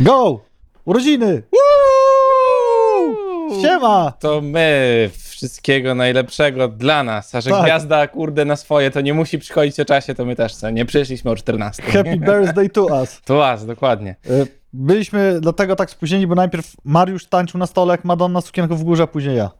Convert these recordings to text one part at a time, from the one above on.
Go! Urodziny! Siema! To my. Wszystkiego najlepszego dla nas. A że Tak. gwiazda, kurde, na swoje, to nie musi przychodzić o czasie, to my też co? Nie przyszliśmy o 14. Happy birthday to us. To was, dokładnie. E, Byliśmy dlatego tak spóźnieni, bo najpierw Mariusz tańczył na stole, jak Madonna sukienką w górze, a później ja.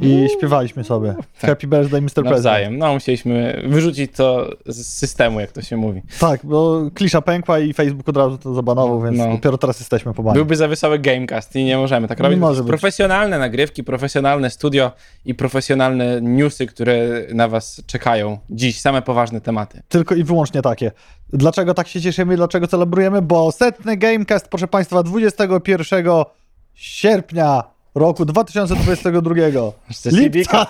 I śpiewaliśmy sobie. Happy birthday, Mr. President. Nawzajem. No, musieliśmy wyrzucić to z systemu, jak to się mówi. Tak, bo klisza pękła i Facebook od razu to zabanował, więc No. dopiero teraz jesteśmy po bani. Byłby za wysoki gamecast i nie możemy tak robić. Może być. Profesjonalne nagrywki, profesjonalne studio i profesjonalne newsy, które na was czekają dziś. Same poważne tematy. Tylko i wyłącznie takie. Dlaczego tak się cieszymy, dlaczego celebrujemy? Bo setny Gamecast, proszę Państwa, 21 sierpnia roku 2022. Aż se Lipca.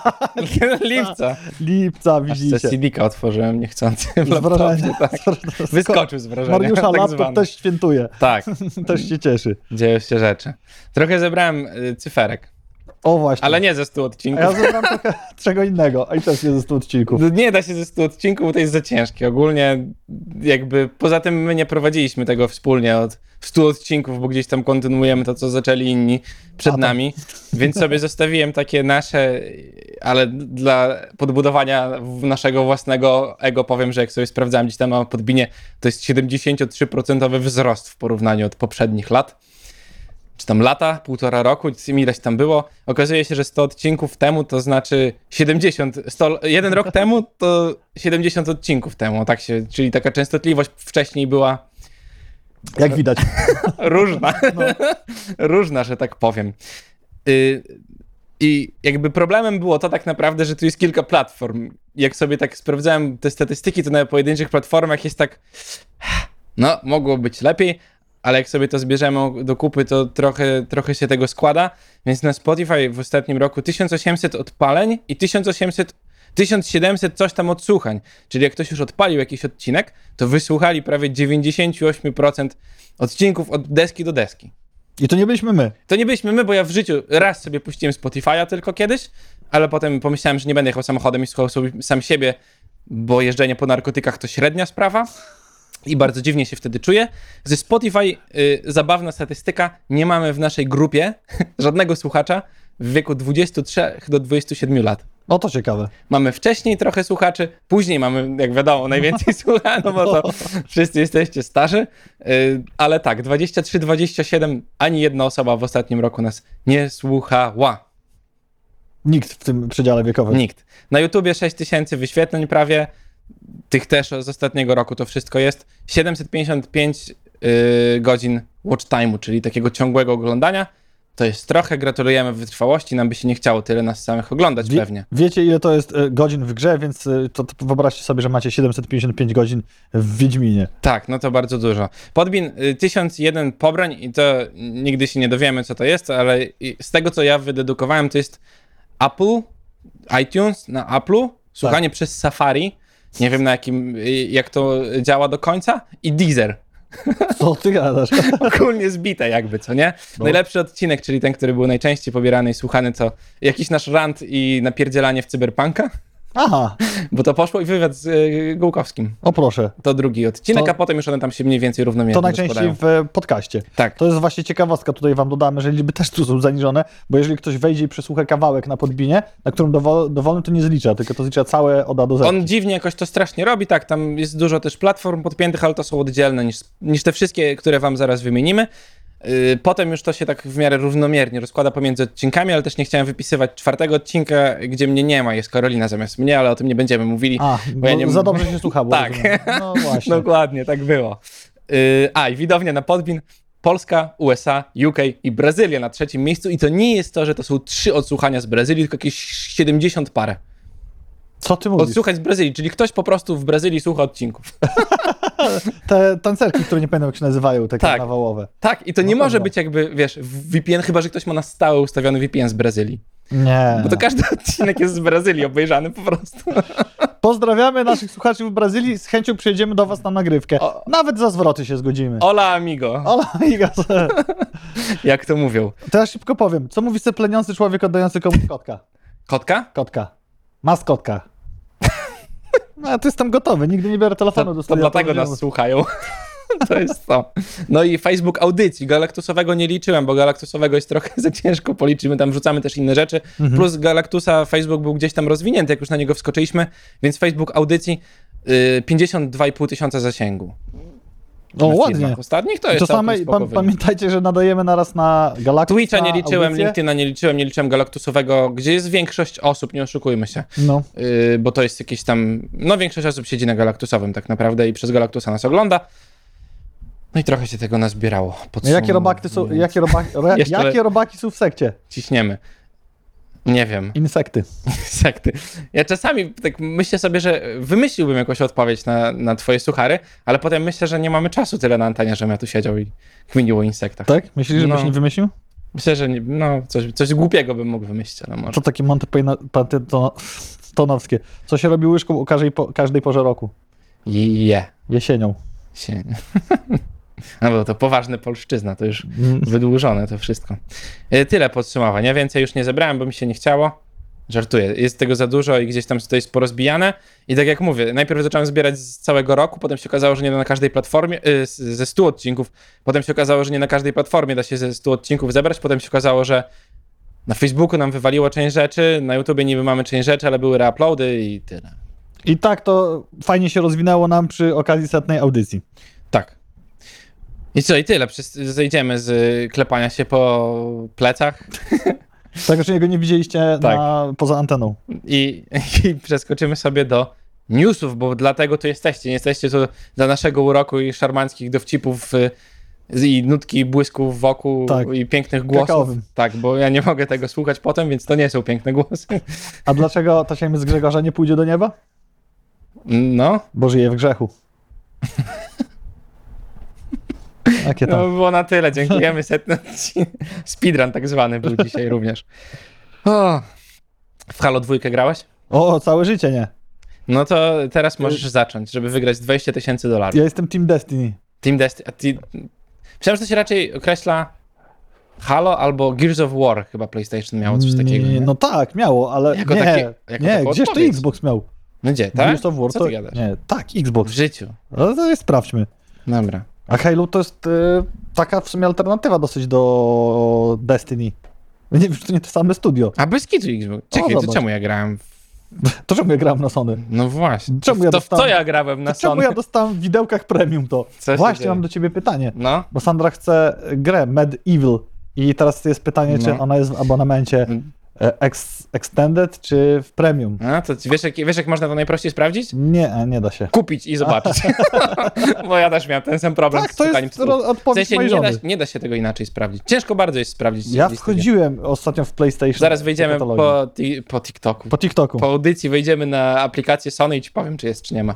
Lipca. Lipca, widzicie. CD-ka otworzyłem niechcący w laptopie, tak. Wyskoczył z wrażenia. Mariusza tak laptop zwany. też świętuje. Tak, Też się cieszy. dzieją się rzeczy. Trochę zebrałem y, cyferek, O właśnie. ale nie ze 100 A odcinków. ja zebrałem trochę czego innego, a i też nie ze 100 odcinków. No Nie da się ze 100 odcinków, bo to jest za ciężkie. Ogólnie jakby, poza tym my nie prowadziliśmy tego wspólnie od 100 odcinków, bo gdzieś tam kontynuujemy to, co zaczęli inni przed A, to- nami, więc sobie zostawiłem takie nasze, ale dla podbudowania w- naszego własnego ego powiem, że jak sobie sprawdzałem gdzieś tam na podbinie, to jest 73% wzrost w porównaniu od poprzednich lat. Czy tam lata, półtora roku, ileś tam było. Okazuje się, że 100 odcinków temu to znaczy 70, 100, jeden rok temu to 70 odcinków temu, tak się, czyli taka częstotliwość wcześniej była Jak widać. różna, różna, że tak powiem. Y, I jakby problemem było to tak naprawdę, że tu jest kilka platform. Jak sobie tak sprawdzałem te statystyki, to na pojedynczych platformach jest tak, no mogło być lepiej, ale jak sobie to zbierzemy do kupy, to trochę, trochę się tego składa. Więc na Spotify w ostatnim roku 1800 odpaleń i 1800 1700 coś tam odsłuchań. Czyli jak ktoś już odpalił jakiś odcinek, to wysłuchali prawie 98% odcinków od deski do deski. I to nie byliśmy my. To nie byliśmy my, bo ja w życiu raz sobie puściłem Spotify'a tylko kiedyś, ale potem pomyślałem, że nie będę jechał samochodem i słuchał sobie sam siebie, bo jeżdżenie po narkotykach to średnia sprawa. I bardzo dziwnie się wtedy czuję. Ze Spotify y, zabawna statystyka. Nie mamy w naszej grupie żadnego słuchacza w wieku 23 do 27 lat. O, to ciekawe. Mamy wcześniej trochę słuchaczy, później mamy, jak wiadomo, najwięcej słuchaczy, no bo to wszyscy jesteście starzy, Yy, ale tak, 23-27, ani jedna osoba w ostatnim roku nas nie słuchała. Nikt w tym przedziale wiekowym. Nikt. Na YouTubie 6000 wyświetleń prawie, tych też z ostatniego roku to wszystko jest. 755 yy, godzin watch time'u, czyli takiego ciągłego oglądania. To jest trochę, gratulujemy wytrwałości, nam by się nie chciało tyle nas samych oglądać Wie- pewnie. Wiecie, ile to jest e, godzin w grze, więc e, to, to wyobraźcie sobie, że macie 755 godzin w Wiedźminie. Tak, no to bardzo dużo. Podbin y, 1001 pobrań i to nigdy się nie dowiemy, co to jest, ale z tego, co ja wydedukowałem, to jest Apple, iTunes na Apple'u, słuchanie przez Safari, nie wiem na jakim, y, jak to działa do końca, i Deezer. Co ty gadasz? Ogólnie zbite jakby, co nie? No. Najlepszy odcinek, czyli ten, który był najczęściej pobierany i słuchany, to jakiś nasz rant i napierdzielanie w cyberpunka, Aha, bo to poszło i wywiad z y, Gołkowskim. o proszę. To drugi odcinek, To- a potem już one tam się mniej więcej równomiernie To najczęściej rozkładają. w e, podcaście. Tak. To jest właśnie ciekawostka, tutaj wam dodamy, że liczby też tu są zaniżone, bo jeżeli ktoś wejdzie i przesłucha kawałek na podbinie, na którym dowo- dowolny to nie zlicza, tylko to zlicza całe od A do Z. On dziwnie jakoś to strasznie robi, tak, tam jest dużo też platform podpiętych, ale to są oddzielne niż, niż te wszystkie, które wam zaraz wymienimy. Yy, Potem już to się tak w miarę równomiernie rozkłada pomiędzy odcinkami, ale też nie chciałem wypisywać czwartego odcinka, gdzie mnie nie ma, jest Karolina zamiast mnie, ale o tym nie będziemy mówili. A, bo ja nie- za dobrze się słuchało. Tak. No właśnie. Dokładnie, tak było. Yy, A, i widownia na Podbin. Polska, USA, UK i Brazylia na trzecim miejscu i to nie jest to, że to są trzy odsłuchania z Brazylii, tylko jakieś 70 parę. Co ty mówisz? Odsłuchać z Brazylii, czyli ktoś po prostu w Brazylii słucha odcinków. Te tancerki, które nie pamiętam jak się nazywają, te Tak. Tak, i to No nie może dobra. być jakby, wiesz, VPN, chyba że ktoś ma na stałe ustawiony VPN z Brazylii. Nie. Bo to każdy odcinek jest z Brazylii obejrzany po prostu. Pozdrawiamy naszych słuchaczy w Brazylii, z chęcią przyjedziemy do was na nagrywkę. O. Nawet za zwroty się zgodzimy. Hola amigo, Ola, Iga, jak to mówią. to ja szybko powiem. Co mówi pleniący człowiek oddający komuś kotka? Kotka? Kotka. Maskotka. No, ja to jestem gotowy, nigdy nie biorę telefonu To, do to studia. dlatego nas słuchają. To jest to. No i Facebook audycji. Galactusowego nie liczyłem, bo Galactusowego jest trochę za ciężko policzymy, tam wrzucamy też inne rzeczy. Mhm. Plus Galactusa Facebook był gdzieś tam rozwinięty, jak już na niego wskoczyliśmy, więc Facebook audycji y, 52,5 tysiąca zasięgu. O, W ładnie. filmach Ostatnich to To jest same, całkiem spoko pa, pamiętajcie, że nadajemy naraz na Galactus. Twitcha nie liczyłem, audycję. LinkedIna nie liczyłem, nie liczyłem Galactusowego, gdzie jest większość osób, nie oszukujmy się. No. Yy, bo to jest jakieś tam. No, większość osób siedzi na Galaktusowym tak naprawdę i przez Galaktusa nas ogląda. No i trochę się tego nazbierało. Jakie robaki są, jakie robaki, ro, jakie robaki są w sekcie? Ciśniemy. Nie wiem. Insekty. Sekty. Ja czasami tak myślę sobie, że wymyśliłbym jakąś odpowiedź na, na twoje suchary, ale potem myślę, że nie mamy czasu tyle na antenie, żebym ja tu siedział i kminił o insektach. Tak? Myślisz, że No. byś nie wymyślił? Myślę, że nie, no, coś, coś głupiego bym mógł wymyślić, ale może. To takie Monty Python- Pythonowskie. Co się robi łyżką o każdej, po, każdej porze roku? Je. Jesienią. Się. No bo to poważne polszczyzna, to już Mm. wydłużone to wszystko. E, Tyle podsumowań. Ja więcej już nie zebrałem, bo mi się nie chciało. Żartuję. Jest tego za dużo i gdzieś tam to jest porozbijane. I tak jak mówię, najpierw zacząłem zbierać z całego roku, potem się okazało, że nie na każdej platformie, z- ze 100 odcinków, potem się okazało, że nie na każdej platformie da się ze 100 odcinków zebrać, potem się okazało, że na Facebooku nam wywaliło część rzeczy, na YouTubie niby mamy część rzeczy, ale były reuploady i tyle. I tak to fajnie się rozwinęło nam przy okazji setnej audycji. Tak. I co, i tyle. Przez- Zejdziemy z klepania się po plecach Tego, że jego nie widzieliście Tak. na, poza anteną. i, i przeskoczymy sobie do newsów, bo dlatego tu jesteście. Nie jesteście tu dla naszego uroku i szarmanckich dowcipów y, i nutki błysków wokół Tak. i pięknych głosów. Kakaowym. Tak, bo ja nie mogę tego słuchać potem, więc to nie są piękne głosy. A dlaczego tasiemy z Grzegorza nie pójdzie do nieba? No, Bo żyje w grzechu. Jakie no tam? było na tyle. Dziękujemy. Setny. Speedrun tak zwany był dzisiaj również. O. W Halo dwójkę grałeś? O, całe życie nie. No to teraz możesz zacząć, żeby wygrać 20 tysięcy dolarów. Ja jestem Team Destiny. Team Destiny. Ty... Myślałem, że to się raczej określa Halo albo Gears of War, chyba PlayStation miało coś takiego. Nie, no tak, miało, ale Jako nie, takie- jako nie, gdzież to. Xbox miał? No gdzie, tak? Gears of War Co to... Nie, tak, W Xbox. życiu. No to jest, sprawdźmy. Dobra. A Halo to jest y, taka w sumie alternatywa dosyć do Destiny. Nie wiem, czy to nie to same studio. A bez kitu Xbox. Czekaj, to zobacz. czemu ja grałem? W... To czemu ja grałem na Sony? No właśnie. Czemu ja to w co dostałem- ja grałem na To czemu Sony? ja dostałem w widełkach premium to? Co się Właśnie dzieje? mam do ciebie pytanie. No. Bo Sandra chce grę Medieval i teraz jest pytanie, czy No. ona jest w abonamencie e, ex, Extended czy w Premium. A, to wiesz jak, wiesz, jak można to najprościej sprawdzić? Nie, nie da się. Kupić i zobaczyć. Bo ja też miałem ten sam problem Tak, z to jest ro- W odpowiedź sensie nie da, nie da się tego inaczej sprawdzić. Ciężko bardzo jest sprawdzić. Ja wchodziłem ostatnio w PlayStation. Zaraz wejdziemy po, po TikToku. po TikToku. Po audycji wejdziemy na aplikację Sony i ci powiem, czy jest, czy nie ma.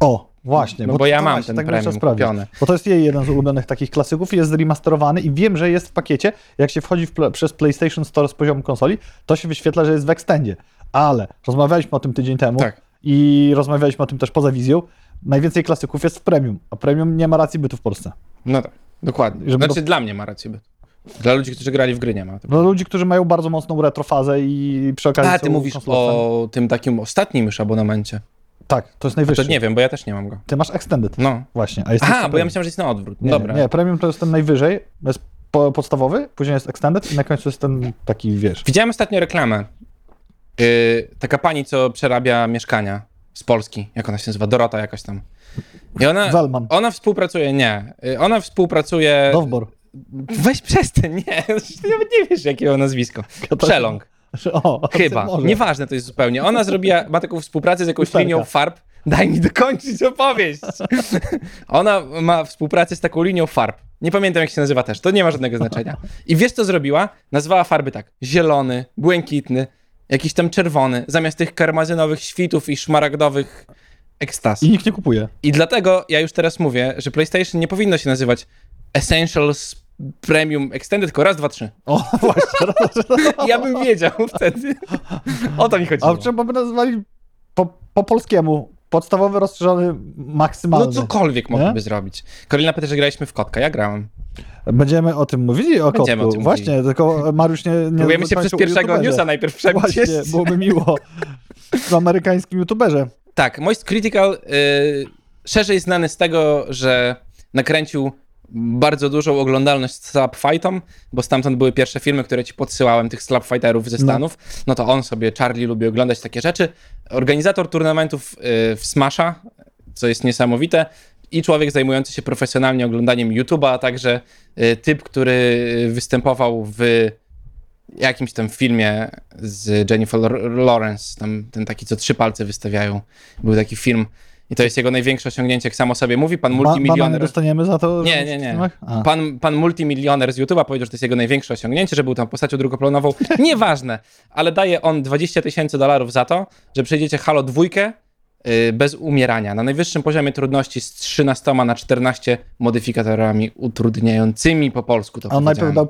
O, właśnie. No bo ja mam właśnie, ten tak bym premium sprawdzić. kupiony. Bo to jest jej jeden z ulubionych takich klasyków jest zremasterowany i wiem, że jest w pakiecie. Jak się wchodzi w ple- przez PlayStation Store z poziomu konsoli, to się wyświetla, że jest w Extendzie. Ale rozmawialiśmy o tym tydzień temu Tak. i rozmawialiśmy o tym też poza wizją. Najwięcej klasyków jest w Premium, a Premium nie ma racji bytu w Polsce. No tak, dokładnie. Żeby Znaczy do- dla mnie ma rację bytu. Dla ludzi, którzy grali w gry nie ma. Dla ludzi, którzy mają bardzo mocną retrofazę i przy okazji A, ty mówisz o tym takim ostatnim już abonamencie. Tak, to jest To najwyższy. nie wiem, bo ja też nie mam go. Ty masz Extended. No. Właśnie. A Aha, bo ja myślałem, że jest na odwrót. Nie, Dobra. nie, Premium to jest ten najwyżej, jest po, podstawowy, później jest Extended i na końcu jest ten taki, wiesz... Widziałem ostatnio reklamę. Yy, taka pani, co przerabia mieszkania z Polski. Jak ona się nazywa? Dorota jakaś tam. I ona, Zalman. ona współpracuje, nie. Yy, Ona współpracuje... Dowbor. Weź przestań, nie. Nawet nie wiesz, jakiego nazwisko. Przeląg. O, Chyba. Nieważne to jest zupełnie. Ona zrobiła, ma taką współpracę z jakąś linią farb. Daj mi dokończyć opowieść. Ona ma współpracę z taką linią farb. Nie pamiętam jak się nazywa też, to nie ma żadnego znaczenia. I wiesz co zrobiła? Nazwała farby tak. Zielony, błękitny, jakiś tam czerwony, zamiast tych karmazynowych świtów i szmaragdowych ekstaz. I nikt nie kupuje. I dlatego ja już teraz mówię, że PlayStation nie powinno się nazywać Essentials Premium Extended, tylko raz, dwa, trzy. O, właśnie. Ja bym wiedział wtedy. O to mi chodziło. A trzeba by nazwali po, po polskiemu podstawowy, rozszerzony, maksymalny. No cokolwiek Nie? mogliby zrobić. Karolina pyta, że graliśmy w kotka. Ja grałem. Będziemy o tym mówili, o Będziemy kotku. o Właśnie, tylko Mariusz nie... nie Próbujemy się przez pierwszego newsa najpierw przebić. Właśnie, byłoby miło. W amerykańskim youtuberze. Tak, Moist Critical y, szerzej znany z tego, że nakręcił bardzo dużą oglądalność slap fightom, bo stamtąd były pierwsze filmy, które ci podsyłałem, tych slap fighterów ze No. Stanów, no to on sobie, Charlie lubi oglądać takie rzeczy. Organizator turnamentów y, w Smasha, co jest niesamowite, i człowiek zajmujący się profesjonalnie oglądaniem YouTube'a, a także y, typ, który występował w jakimś tam filmie z Jennifer Lawrence, tam ten taki, co trzy palce wystawiają. Był taki film i to jest jego największe osiągnięcie, jak samo sobie mówi. Pan Ba- multimilioner... dostaniemy za to? Nie, nie, nie. Pan, pan multimilioner z YouTube'a powiedział, że to jest jego największe osiągnięcie, że był tam postacią drugoplanową. Nieważne, ale daje on 20 tysięcy dolarów za to, że przejdziecie Halo dwójkę yy, bez umierania. Na najwyższym poziomie trudności z 13 na 14 modyfikatorami utrudniającymi po polsku to A on najpierw dał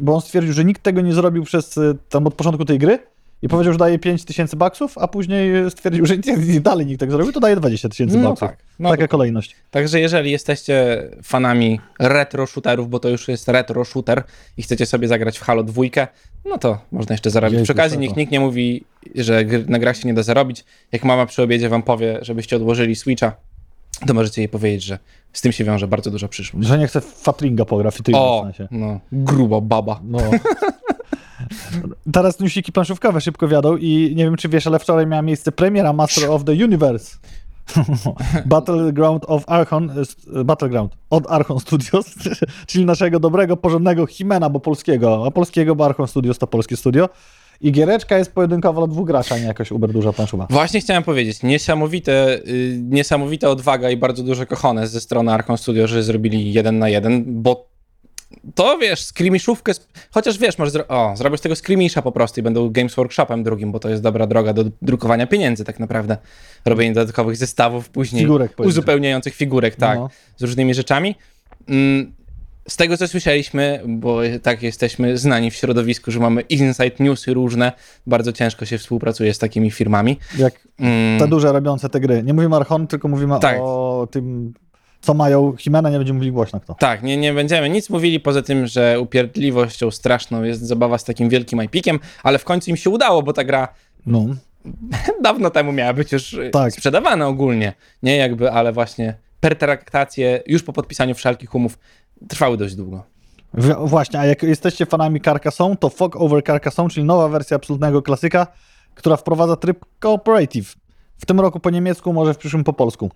bo on stwierdził, że nikt tego nie zrobił przez y, tam od początku tej gry i powiedział, że daje 5 tysięcy baksów, a później stwierdził, że nie, nie dalej nikt tego zrobił, to daje 20 tysięcy No baksów. tak. No Taka to- kolejność. Także jeżeli jesteście fanami retro shooterów, bo to już jest retro shooter i chcecie sobie zagrać w Halo 2, no to można jeszcze zarobić. Jejku, Przy okazji spoko. nikt, nikt nie mówi, że na grach się nie da zarobić. Jak mama przy obiedzie wam powie, żebyście odłożyli Switcha, to możecie jej powiedzieć, że z tym się wiąże bardzo duża przyszłość. Że nie chce w Fatringa pogra, Fitringa w O, sensie. no, grubo baba. No. Teraz newsiki planszówkowe szybko wiadą i nie wiem, czy wiesz, ale wczoraj miała miejsce premiera Master of the Universe. Battleground of Archon, y, Battleground od Archon Studios, czyli naszego dobrego, porządnego Himena, bo polskiego, a polskiego, bo Archon Studios to polskie studio. I giereczka jest pojedynkowa dla dwóch graczy, a nie jakoś uber duża planszuba. Właśnie chciałem powiedzieć, niesamowite, y, niesamowita odwaga i bardzo duże kochone ze strony Archon Studio, że zrobili jeden na jeden, bo to wiesz, skirmishówkę, sp- chociaż wiesz, może zro- o, tego skirmisha po prostu i będą Games Workshopem drugim, bo to jest dobra droga do drukowania pieniędzy tak naprawdę. Robienie dodatkowych zestawów później, Figurek uzupełniających figurek, tak, No. z różnymi rzeczami. Mm, Z tego, co słyszeliśmy, bo tak jesteśmy znani w środowisku, że mamy inside newsy różne, bardzo ciężko się współpracuje z takimi firmami. Jak Mm, te duże robiące te gry. Nie mówimy o Archon, tylko mówimy Tak. o tym, co mają Himena, nie będziemy mówili głośno kto. Tak, nie, nie będziemy nic mówili poza tym, że upierdliwością straszną jest zabawa z takim wielkim IP-kiem, ale w końcu im się udało, bo ta gra No. dawno temu miała być już y, Tak. sprzedawana ogólnie. Nie jakby, ale właśnie pertraktacje już po podpisaniu wszelkich umów trwały dość długo. W- Właśnie, a jak jesteście fanami Carcassonne, to Fog Over Carcassonne, czyli nowa wersja absolutnego klasyka, która wprowadza tryb cooperative. W tym roku po niemiecku, może w przyszłym po polsku.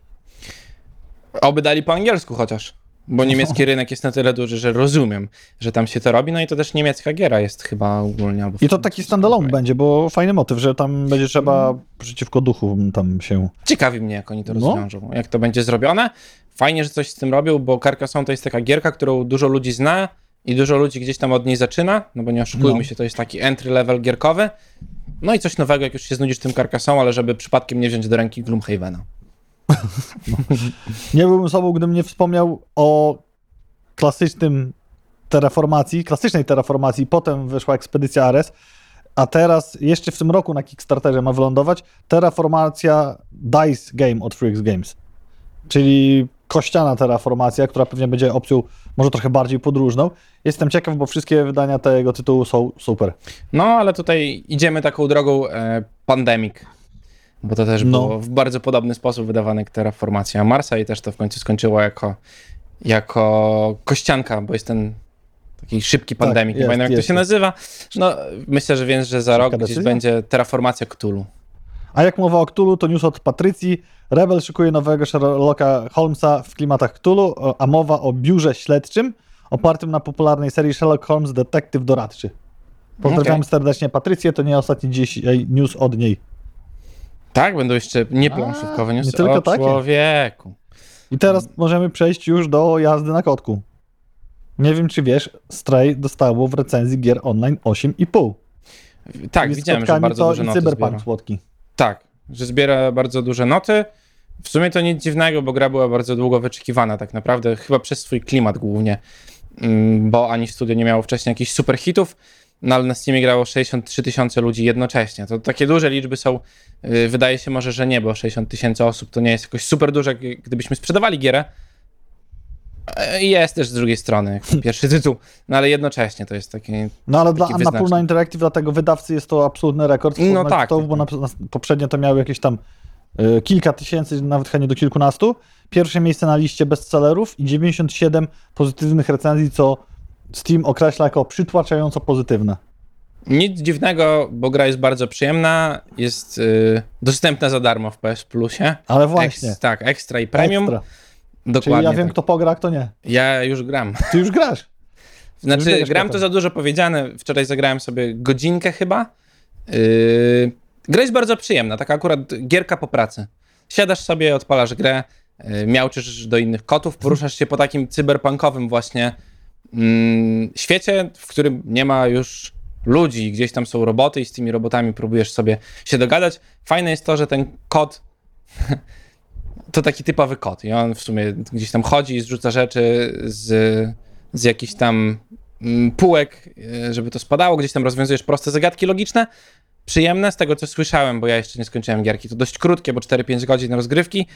Oby dali po angielsku chociaż, bo niemiecki rynek jest na tyle duży, że rozumiem, że tam się to robi, no i to też niemiecka giera jest chyba ogólnie. Albo I to taki standalone będzie, bo fajny motyw, że tam będzie trzeba przeciwko duchu tam się... Ciekawi mnie, jak oni to No. rozwiążą, jak to będzie zrobione. Fajnie, że coś z tym robią, bo Carcassonne to jest taka gierka, którą dużo ludzi zna i dużo ludzi gdzieś tam od niej zaczyna, no bo nie oszukujmy No. się, to jest taki entry level gierkowy. No i coś nowego, jak już się znudzisz tym Carcassonne, ale żeby przypadkiem nie wziąć do ręki Gloomhavena. Nie byłbym sobą, gdybym nie wspomniał o klasycznym terraformacji, klasycznej terraformacji, potem wyszła ekspedycja Ares, a teraz, jeszcze w tym roku na Kickstarterze ma wylądować terraformacja Dice Game od Freaks Games. Czyli kościana terraformacja, która pewnie będzie opcją może trochę bardziej podróżną. Jestem ciekaw, bo wszystkie wydania tego tytułu są super. No, ale tutaj idziemy taką drogą e, bo to też No. było w bardzo podobny sposób wydawane jak Terraformacja Marsa i też to w końcu skończyło jako, jako kościanka, bo jest ten taki szybki Pandemic, nie jest, pamiętam jak jest, to się jest. nazywa. No, myślę, że wiesz, że za rok gdzieś będzie Terraformacja Cthulhu. A jak mowa o Cthulhu, to news od Patrycji. Rebel szykuje nowego Sherlocka Holmesa w klimatach Cthulhu, a mowa o biurze śledczym opartym na popularnej serii Sherlock Holmes Detektyw Doradczy. Pozdrawiam Okej. serdecznie Patrycję, to nie ostatni dzisiaj news od niej. Tak, będą jeszcze nie planszówkowe nie newsy. tylko o takie. człowieku. I teraz możemy przejść już do jazdy na kotku. Nie wiem, czy wiesz, Stray dostało w recenzji gier online 8,5. Tak, Czyli widziałem, że bardzo to duże noty Cyberpunk zbiera. słodki. Tak, że zbiera bardzo duże noty. W sumie to nic dziwnego, bo gra była bardzo długo wyczekiwana tak naprawdę, chyba przez swój klimat głównie, Mm, bo ani studio nie miało wcześniej jakichś super hitów, no ale na Steamie grało 63 tysiące ludzi jednocześnie. To takie duże liczby są, yy, wydaje się może, że nie, bo 60 tysięcy osób to nie jest jakoś super duże, gdybyśmy sprzedawali gierę. E, Jest też z drugiej strony, pierwszy tytuł, no ale jednocześnie to jest takie No ale dla Annapurna. Interactive, dla tego wydawcy jest to absolutny rekord. No tak, tak, bo na, na, poprzednio to miały jakieś tam y, kilka tysięcy, nawet chyba nie do kilkunastu. Pierwsze miejsce na liście bestsellerów i 97 pozytywnych recenzji, co Steam określa jako przytłaczająco pozytywne. Nic dziwnego, bo gra jest bardzo przyjemna, jest y, dostępna za darmo w PS Plusie. Ale właśnie, Eks, tak, ekstra i premium. ekstra. Dokładnie. Czyli ja wiem, tak. kto pogra, kto nie. Ja już gram. Ty już grasz. Znaczy, biegniesz gram to za dużo powiedziane. Wczoraj zagrałem sobie godzinkę chyba. Yy, gra jest bardzo przyjemna, taka akurat gierka po pracy. Siadasz sobie, odpalasz grę, yy, miałczysz do innych kotów, poruszasz się po takim cyberpunkowym właśnie świecie, w którym nie ma już ludzi, gdzieś tam są roboty i z tymi robotami próbujesz sobie się dogadać. Fajne jest to, że ten kot to taki typowy kot i on w sumie gdzieś tam chodzi i zrzuca rzeczy z, z jakichś tam mm, półek, e, żeby to spadało, gdzieś tam rozwiązujesz proste zagadki logiczne, przyjemne z tego, co słyszałem, bo ja jeszcze nie skończyłem gierki, to dość krótkie, bo 4-5 godzin rozgrywki,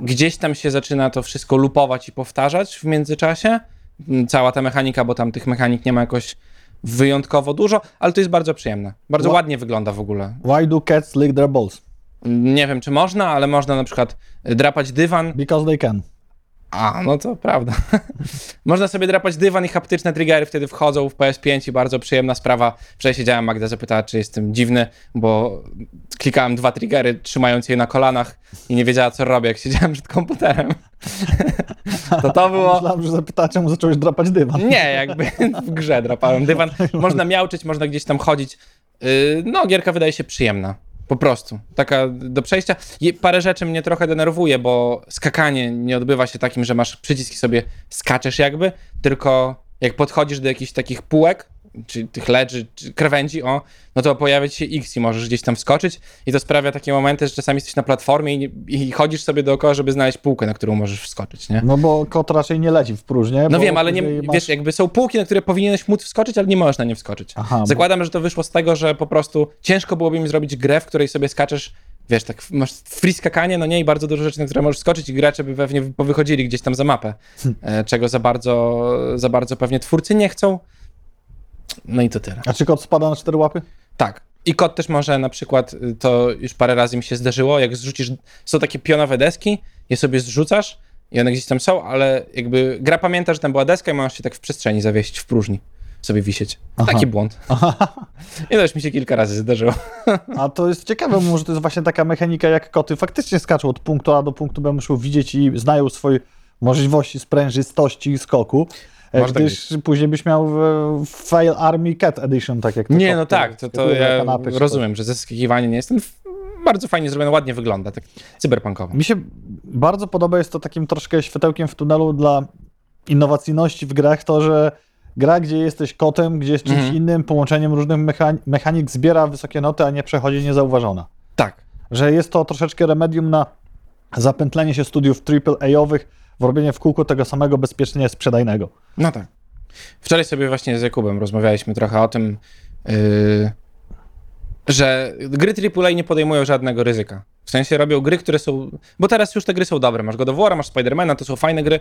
gdzieś tam się zaczyna to wszystko lupować i powtarzać w międzyczasie, Mm, cała ta mechanika, bo tam tych mechanik nie ma jakoś wyjątkowo dużo, ale to jest bardzo przyjemne, bardzo Ła- ładnie wygląda w ogóle. Why do cats lick their balls? Nie wiem, czy można, ale można na przykład drapać dywan, Because they can. A, no to prawda. Można sobie drapać dywan i haptyczne triggery wtedy wchodzą w PS5 i bardzo przyjemna sprawa. Wczoraj siedziałem, Magda zapytała, czy jestem dziwny, bo klikałem dwa triggery, trzymając je na kolanach i nie wiedziała, co robię, jak siedziałem przed komputerem. to to było... Myślałem, że zapytała, czemu zacząłeś drapać dywan. Nie, jakby w grze drapałem dywan. Można miauczyć, można gdzieś tam chodzić. Yy, No, gierka wydaje się przyjemna. Po prostu. Taka do przejścia. Je- Parę rzeczy mnie trochę denerwuje, bo skakanie nie odbywa się takim, że masz przyciski sobie skaczesz jakby, tylko jak podchodzisz do jakichś takich półek, czy tych ledży, czy krawędzi, o, no to pojawia ci się X i możesz gdzieś tam wskoczyć i to sprawia takie momenty, że czasami jesteś na platformie i, i chodzisz sobie dookoła, żeby znaleźć półkę, na którą możesz wskoczyć, nie? No bo kot raczej nie leci w próżnię. No bo wiem, ale nie, masz- wiesz, jakby są półki, na które powinieneś móc wskoczyć, ale nie możesz na nie wskoczyć. Aha, bo- Zakładam, że to wyszło z tego, że po prostu ciężko byłoby mi zrobić grę, w której sobie skaczesz, wiesz, tak masz free skakanie, no nie, i bardzo dużo rzeczy, na które możesz skoczyć i gracze by pewnie powychodzili gdzieś tam za mapę, e, czego za bardzo, za bardzo pewnie twórcy nie chcą. No i to tyle. A czy kot spada na cztery łapy? Tak. I kot też może na przykład, y, to już parę razy mi się zdarzyło, jak zrzucisz, są takie pionowe deski, je sobie zrzucasz i one gdzieś tam są, ale jakby gra pamięta, że tam była deska i możesz się tak w przestrzeni zawiesić w próżni, sobie wisieć. Aha. Taki błąd. I to już mi się kilka razy zdarzyło. A to jest ciekawe, może to jest właśnie taka mechanika jak koty faktycznie skaczą od punktu A do punktu B, muszą widzieć i znają swoje możliwości sprężystości skoku. E, Może tak Gdyż później byś miał w- Fail Army Cat Edition, tak jak te Nie, no tak, to, to ja kanapy, rozumiem, że zeskakiwanie nie jest. Ten f- bardzo fajnie zrobione, ładnie wygląda, tak cyberpunkowo. Mi się bardzo podoba, jest to takim troszkę światełkiem w tunelu dla innowacyjności w grach, to, że gra, gdzie jesteś kotem, gdzie jest czymś Mhm. innym, połączeniem różnych mechanik, mechanik zbiera wysokie noty, a nie przechodzi niezauważona. Tak. Że jest to troszeczkę remedium na zapętlenie się studiów AAA-owych w robienie w kółko tego samego bezpiecznie sprzedajnego. No tak. Wczoraj sobie właśnie z Jakubem rozmawialiśmy trochę o tym, yy, że gry AAA nie podejmują żadnego ryzyka. W sensie robią gry, które są. Bo teraz już te gry są dobre. Masz God of War, masz Spidermana, to są fajne gry,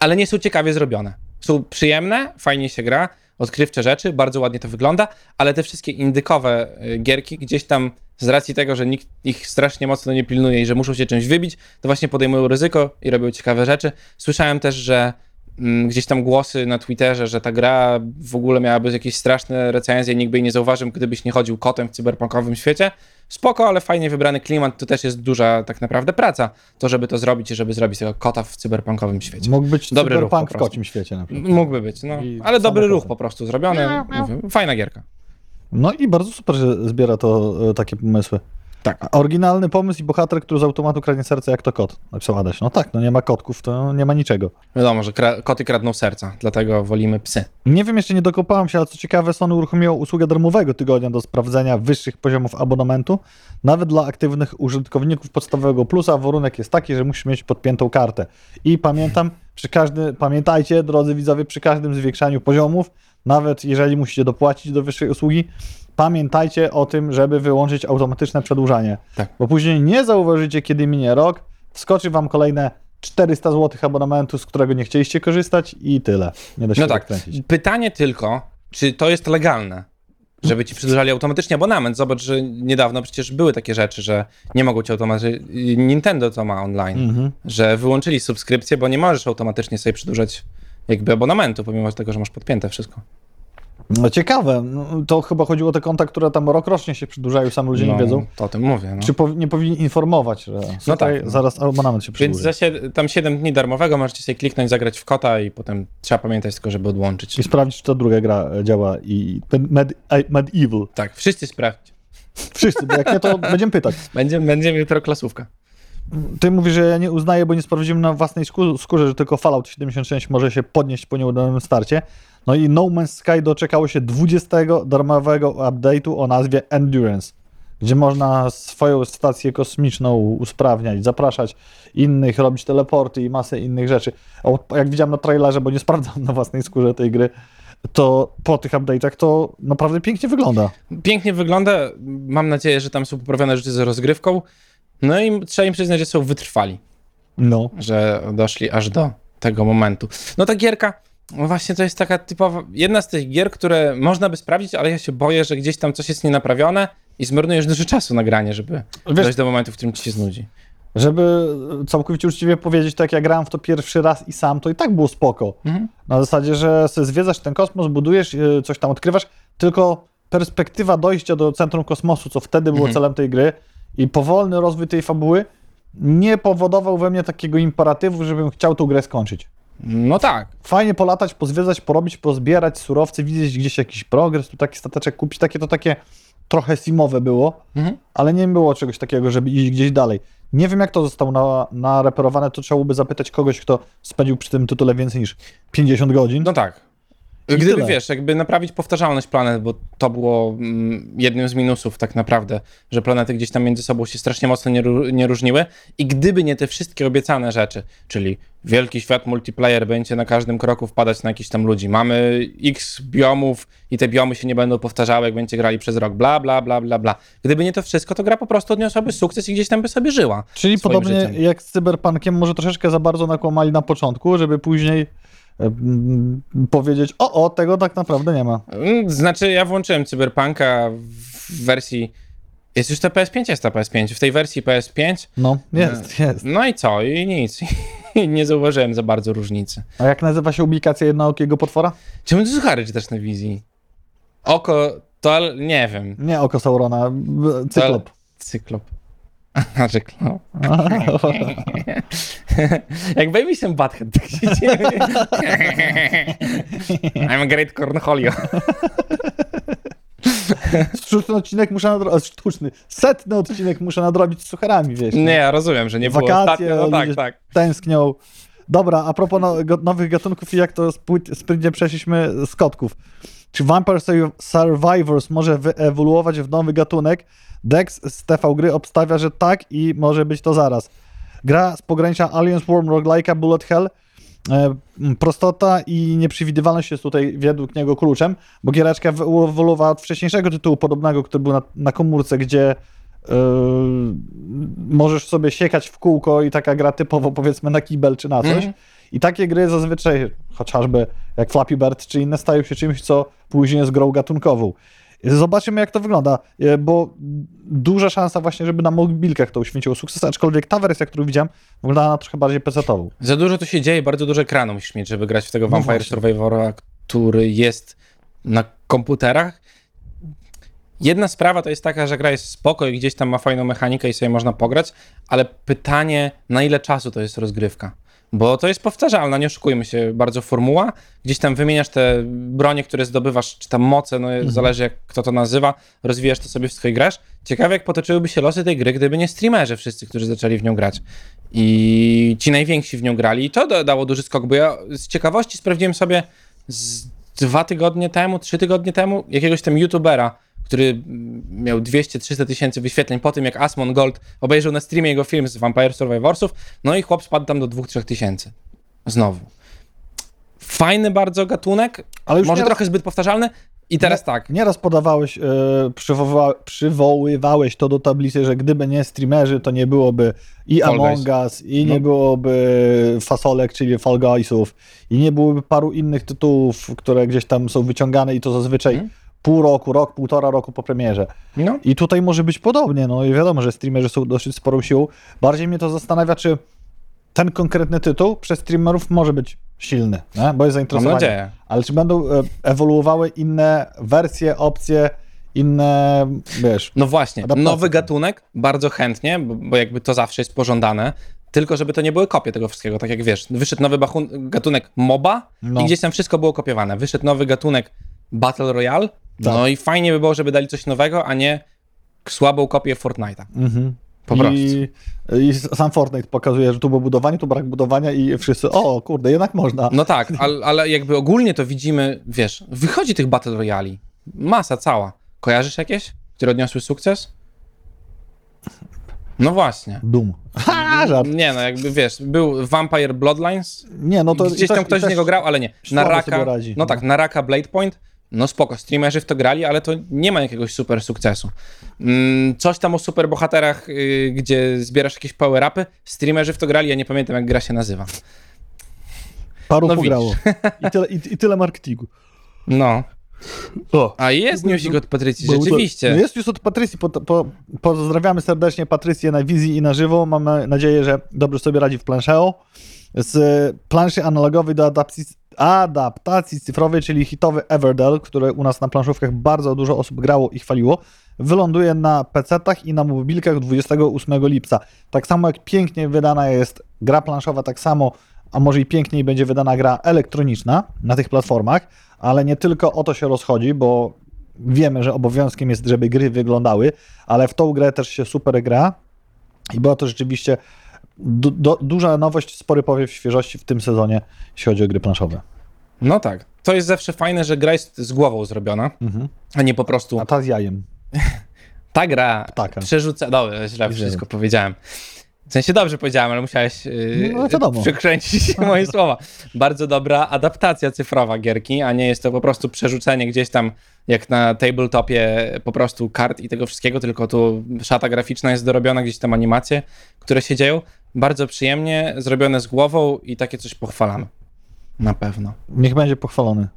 ale nie są ciekawie zrobione. Są przyjemne, fajnie się gra, odkrywcze rzeczy, bardzo ładnie to wygląda, ale te wszystkie indykowe y, gierki gdzieś tam z racji tego, że nikt ich strasznie mocno nie pilnuje i że muszą się czymś wybić, to właśnie podejmują ryzyko i robią ciekawe rzeczy. Słyszałem też, że mm, gdzieś tam głosy na Twitterze, że ta gra w ogóle miałaby jakieś straszne recenzje, nikt by jej nie zauważył, gdybyś nie chodził kotem w cyberpunkowym świecie. Spoko, ale fajnie wybrany klimat, to też jest duża tak naprawdę praca, to żeby to zrobić i żeby zrobić tego kota w cyberpunkowym świecie. Mógł być Dobry ruch cyberpunk po w kocim świecie na przykład. Mógłby być, no. I Ale dobry ruch po prostu zrobiony. Mówię, Fajna gierka. No i bardzo super, że zbiera to e, takie pomysły. Tak. A Oryginalny pomysł i bohater, który z automatu kradnie serce jak to kot. Napisał Adaś. No tak, no nie ma kotków, to nie ma niczego. Wiadomo, że kra- koty kradną serca, dlatego wolimy psy. Nie wiem, jeszcze nie dokopałem się, ale co ciekawe, Sony uruchomiło usługę darmowego tygodnia do sprawdzenia wyższych poziomów abonamentu, nawet dla aktywnych użytkowników podstawowego plusa. Warunek jest taki, że musisz mieć podpiętą kartę. I pamiętam, przy każdy, pamiętajcie, drodzy widzowie, przy każdym zwiększaniu poziomów, nawet jeżeli musicie dopłacić do wyższej usługi, pamiętajcie o tym, żeby wyłączyć automatyczne przedłużanie. Tak. Bo później nie zauważycie, kiedy minie rok, wskoczy wam kolejne 400 zł abonamentu, z którego nie chcieliście korzystać i tyle. Nie da się No tak. kręcić. Pytanie tylko, czy to jest legalne? Żeby ci przedłużali automatycznie abonament. Zobacz, że niedawno przecież były takie rzeczy, że nie mogą ci automatycznie... Nintendo to ma online, Mhm. że wyłączyli subskrypcję, bo nie możesz automatycznie sobie przedłużać jakby abonamentu, pomimo tego, że masz podpięte wszystko. No ciekawe, no, to chyba chodziło o te konta, które tam rok rocznie się przedłużają, sami ludzie nie No, wiedzą. To o tym mówię. No. Czy powi- nie powinni informować, że no tak, no. zaraz abonament się Więc przedłuży. za sied- tam 7 dni darmowego możecie sobie kliknąć, zagrać w kota i potem trzeba pamiętać tylko, żeby odłączyć. I sprawdzić, czy ta druga gra e, działa i ten Med- e, Medieval. Tak, wszyscy sprawdźcie. Wszyscy, bo jak nie, to będziemy pytać. Będzie, będzie jutro klasówka. Ty mówisz, że ja nie uznaję, bo nie sprawdziłem na własnej skó- skórze, że tylko Fallout 76 może się podnieść po nieudanym starcie. No i No Man's Sky doczekało się 20 darmowego update'u o nazwie Endurance, gdzie można swoją stację kosmiczną usprawniać, zapraszać innych, robić teleporty i masę innych rzeczy. O, jak widziałem na trailerze, bo nie sprawdzam na własnej skórze tej gry, to po tych update'ach to naprawdę pięknie wygląda. Pięknie wygląda. Mam nadzieję, że tam są poprawione rzeczy z rozgrywką. No i trzeba im przyznać, że są wytrwali, No. że doszli aż do tego momentu. No ta gierka, no właśnie to jest taka typowa, jedna z tych gier, które można by sprawdzić, ale ja się boję, że gdzieś tam coś jest nienaprawione i zmarnujesz dużo czasu na granie, żeby Wiesz- dojść do momentu, w którym ci się znudzi. Żeby całkowicie uczciwie powiedzieć, tak jak grałem w to pierwszy raz i sam, to i tak było spoko. Mhm. Na zasadzie, że sobie zwiedzasz ten kosmos, budujesz, yy, coś tam odkrywasz, tylko perspektywa dojścia do centrum kosmosu, co wtedy było Mhm. celem tej gry i powolny rozwój tej fabuły nie powodował we mnie takiego imperatywu, żebym chciał tą grę skończyć. No tak. Fajnie polatać, pozwiedzać, porobić, pozbierać surowce, widzieć gdzieś jakiś progres, tu taki stateczek kupić, takie to takie trochę simowe było, Mhm. ale nie było czegoś takiego, żeby iść gdzieś dalej. Nie wiem, jak to zostało na, nareperowane, to trzeba byłoby zapytać kogoś, kto spędził przy tym tytule więcej niż 50 godzin. No tak. Gdyby tyle. wiesz, jakby naprawić powtarzalność planet, bo to było mm, jednym z minusów tak naprawdę, że planety gdzieś tam między sobą się strasznie mocno nie, nie różniły i gdyby nie te wszystkie obiecane rzeczy, czyli wielki świat multiplayer będzie na każdym kroku wpadać na jakichś tam ludzi, mamy x biomów i te biomy się nie będą powtarzały, jak będziecie grali przez rok, bla, bla, bla, bla, bla. Gdyby nie to wszystko, to gra po prostu odniosłaby sukces i gdzieś tam by sobie żyła. Czyli podobnie życiem. jak z Cyberpunkiem, może troszeczkę za bardzo nakłamali na początku, żeby później powiedzieć, o, o, tego tak naprawdę nie ma. Mm, Znaczy, ja włączyłem Cyberpunka w wersji. Jest już ta PS5, jest ta PS5. W tej wersji PS5. No, jest, jest. No i co? I nic. I nie zauważyłem za bardzo różnicy. A jak nazywa się ubikacja jednookiego potwora? Czemu ty suchary czytasz na wizji? Oko to, nie wiem. Nie oko Saurona, cyklop. Cyklop. A, cyklop. Jak Baby się Butthead tak się dzieje. I'm a great cornholio. Sztuczny odcinek muszę nadrobić, sztuczny, setny odcinek muszę nadrobić z sucharami, wiesz. Nie, ja rozumiem, że nie było Wakacje, ostatnio. No tak, tak. tęsknią. Dobra, a propos no, go, nowych gatunków i jak to sprytnie przeszliśmy z kotków. Czy Vampire Sur- Survivors może wyewoluować w nowy gatunek? Dex z TV gry obstawia, że tak i może być to zaraz. Gra z pogranicza Aliens Worm Roguelike'a Bullet Hell. E, prostota i nieprzewidywalność jest tutaj według niego kluczem, bo giereczka wyewoluowała od wcześniejszego tytułu podobnego, który był na, na komórce, gdzie Yy, możesz sobie siekać w kółko i taka gra typowo powiedzmy na kibel czy na coś. Mhm. I takie gry zazwyczaj, chociażby jak Flappy Bird czy inne, stają się czymś, co później jest grą gatunkową. Zobaczymy, jak to wygląda, yy, bo duża szansa właśnie, żeby na mobilkach to uświęciło sukces, aczkolwiek ta wersja, którą widziałem, wyglądała na trochę bardziej PC-ową. Za dużo tu się dzieje, bardzo dużo ekranu musisz mieć, żeby grać w tego No Vampire właśnie. Survivora, który jest na komputerach. Jedna sprawa to jest taka, że gra jest spoko i gdzieś tam ma fajną mechanikę i sobie można pograć, ale pytanie, na ile czasu to jest rozgrywka? Bo to jest powtarzalna, nie oszukujmy się, bardzo formuła. Gdzieś tam wymieniasz te bronie, które zdobywasz, czy tam moce, no zależy jak kto to nazywa, rozwijasz to sobie wszystko i grasz. Ciekawe jak potoczyłyby się losy tej gry, gdyby nie streamerzy wszyscy, którzy zaczęli w nią grać. I ci najwięksi w nią grali. I to da- dało duży skok, bo ja z ciekawości sprawdziłem sobie z dwa tygodnie temu, trzy tygodnie temu jakiegoś tam youtubera, który miał 200-300 tysięcy wyświetleń po tym, jak Asmon Gold obejrzał na streamie jego film z Vampire Survivorsów, no i chłop spadł tam do 2-3 tysięcy. Znowu. Fajny bardzo gatunek, Ale może nieraz- trochę zbyt powtarzalny i teraz tak. Nieraz podawałeś, e, przywoływa, przywoływałeś to do tablicy, że gdyby nie streamerzy, to nie byłoby i Fall Among Us, i nie No. byłoby Fasolek, czyli Fall Guysów, i nie byłoby paru innych tytułów, które gdzieś tam są wyciągane i to zazwyczaj Mhm. Pół roku, rok, półtora roku po premierze. No. I tutaj może być podobnie, no i wiadomo, że streamerzy są dosyć sporą siłą. Bardziej mnie to zastanawia, czy ten konkretny tytuł przez streamerów może być silny, nie? bo jest Mam zainteresowanie. nadzieję. Ale czy będą e, ewoluowały inne wersje, opcje, inne, wiesz, No właśnie, Adaptacja. nowy gatunek, bardzo chętnie, bo, bo jakby to zawsze jest pożądane, tylko żeby to nie były kopie tego wszystkiego, tak jak wiesz, wyszedł nowy gatunek MOBA No. i gdzieś tam wszystko było kopiowane, wyszedł nowy gatunek Battle Royale, no Tak. i fajnie by było, żeby dali coś nowego, a nie słabą kopię Fortnite'a. Mhm. Po I, I sam Fortnite pokazuje, że tu było budowanie, tu brak budowania i wszyscy, o kurde, jednak można. No tak, ale, ale jakby ogólnie to widzimy, wiesz, wychodzi tych Battle Royali, masa cała. Kojarzysz jakieś, które odniosły sukces? No właśnie. Doom. Ha, żart. Nie no, jakby wiesz, był Vampire Bloodlines, Nie, no to Gdzieś tam też- ktoś z niego grał, ale nie. sobie radzi, no no. tak, Naraka Blade Point, no spoko, streamerzy w to grali, ale to nie ma jakiegoś super sukcesu. Mm, coś tam o superbohaterach, y, gdzie zbierasz jakieś power-upy, streamerzy w to grali, ja nie pamiętam jak gra się nazywa. Paru no pograło. I tyle, i, I tyle marketingu. No, O. a jest newsik od Patrycji, rzeczywiście. no Jest już od Patrycji. Po, po, pozdrawiamy serdecznie Patrycję na wizji i na żywo. Mamy nadzieję, że dobrze sobie radzi w planszeo. Z planszy analogowej do adaptacji, adaptacji cyfrowej, czyli hitowy Everdell, który u nas na planszówkach bardzo dużo osób grało i chwaliło, wyląduje na PC-tach i na mobilkach 28 lipca. Tak samo jak pięknie wydana jest gra planszowa, tak samo, a może i piękniej będzie wydana gra elektroniczna na tych platformach, ale nie tylko o to się rozchodzi, bo wiemy, że obowiązkiem jest, żeby gry wyglądały, ale w tą grę też się super gra i była to rzeczywiście du do, duża nowość, spory powiew świeżości w tym sezonie, jeśli chodzi o gry planszowe. No tak, to jest zawsze fajne, że gra jest z głową zrobiona, Mhm. a nie po prostu A ta z jajem. ta gra Ptaka. przerzuca... Dobra, źle wszystko powiedziałem. W sensie dobrze powiedziałem, ale musiałeś yy, No, przekręcić moje słowa. Bardzo dobra adaptacja cyfrowa gierki, a nie jest to po prostu przerzucenie gdzieś tam jak na tabletopie po prostu kart i tego wszystkiego, tylko tu szata graficzna jest dorobiona, gdzieś tam animacje, które się dzieją. Bardzo przyjemnie, zrobione z głową i takie coś pochwalamy. Na pewno. Niech będzie pochwalony.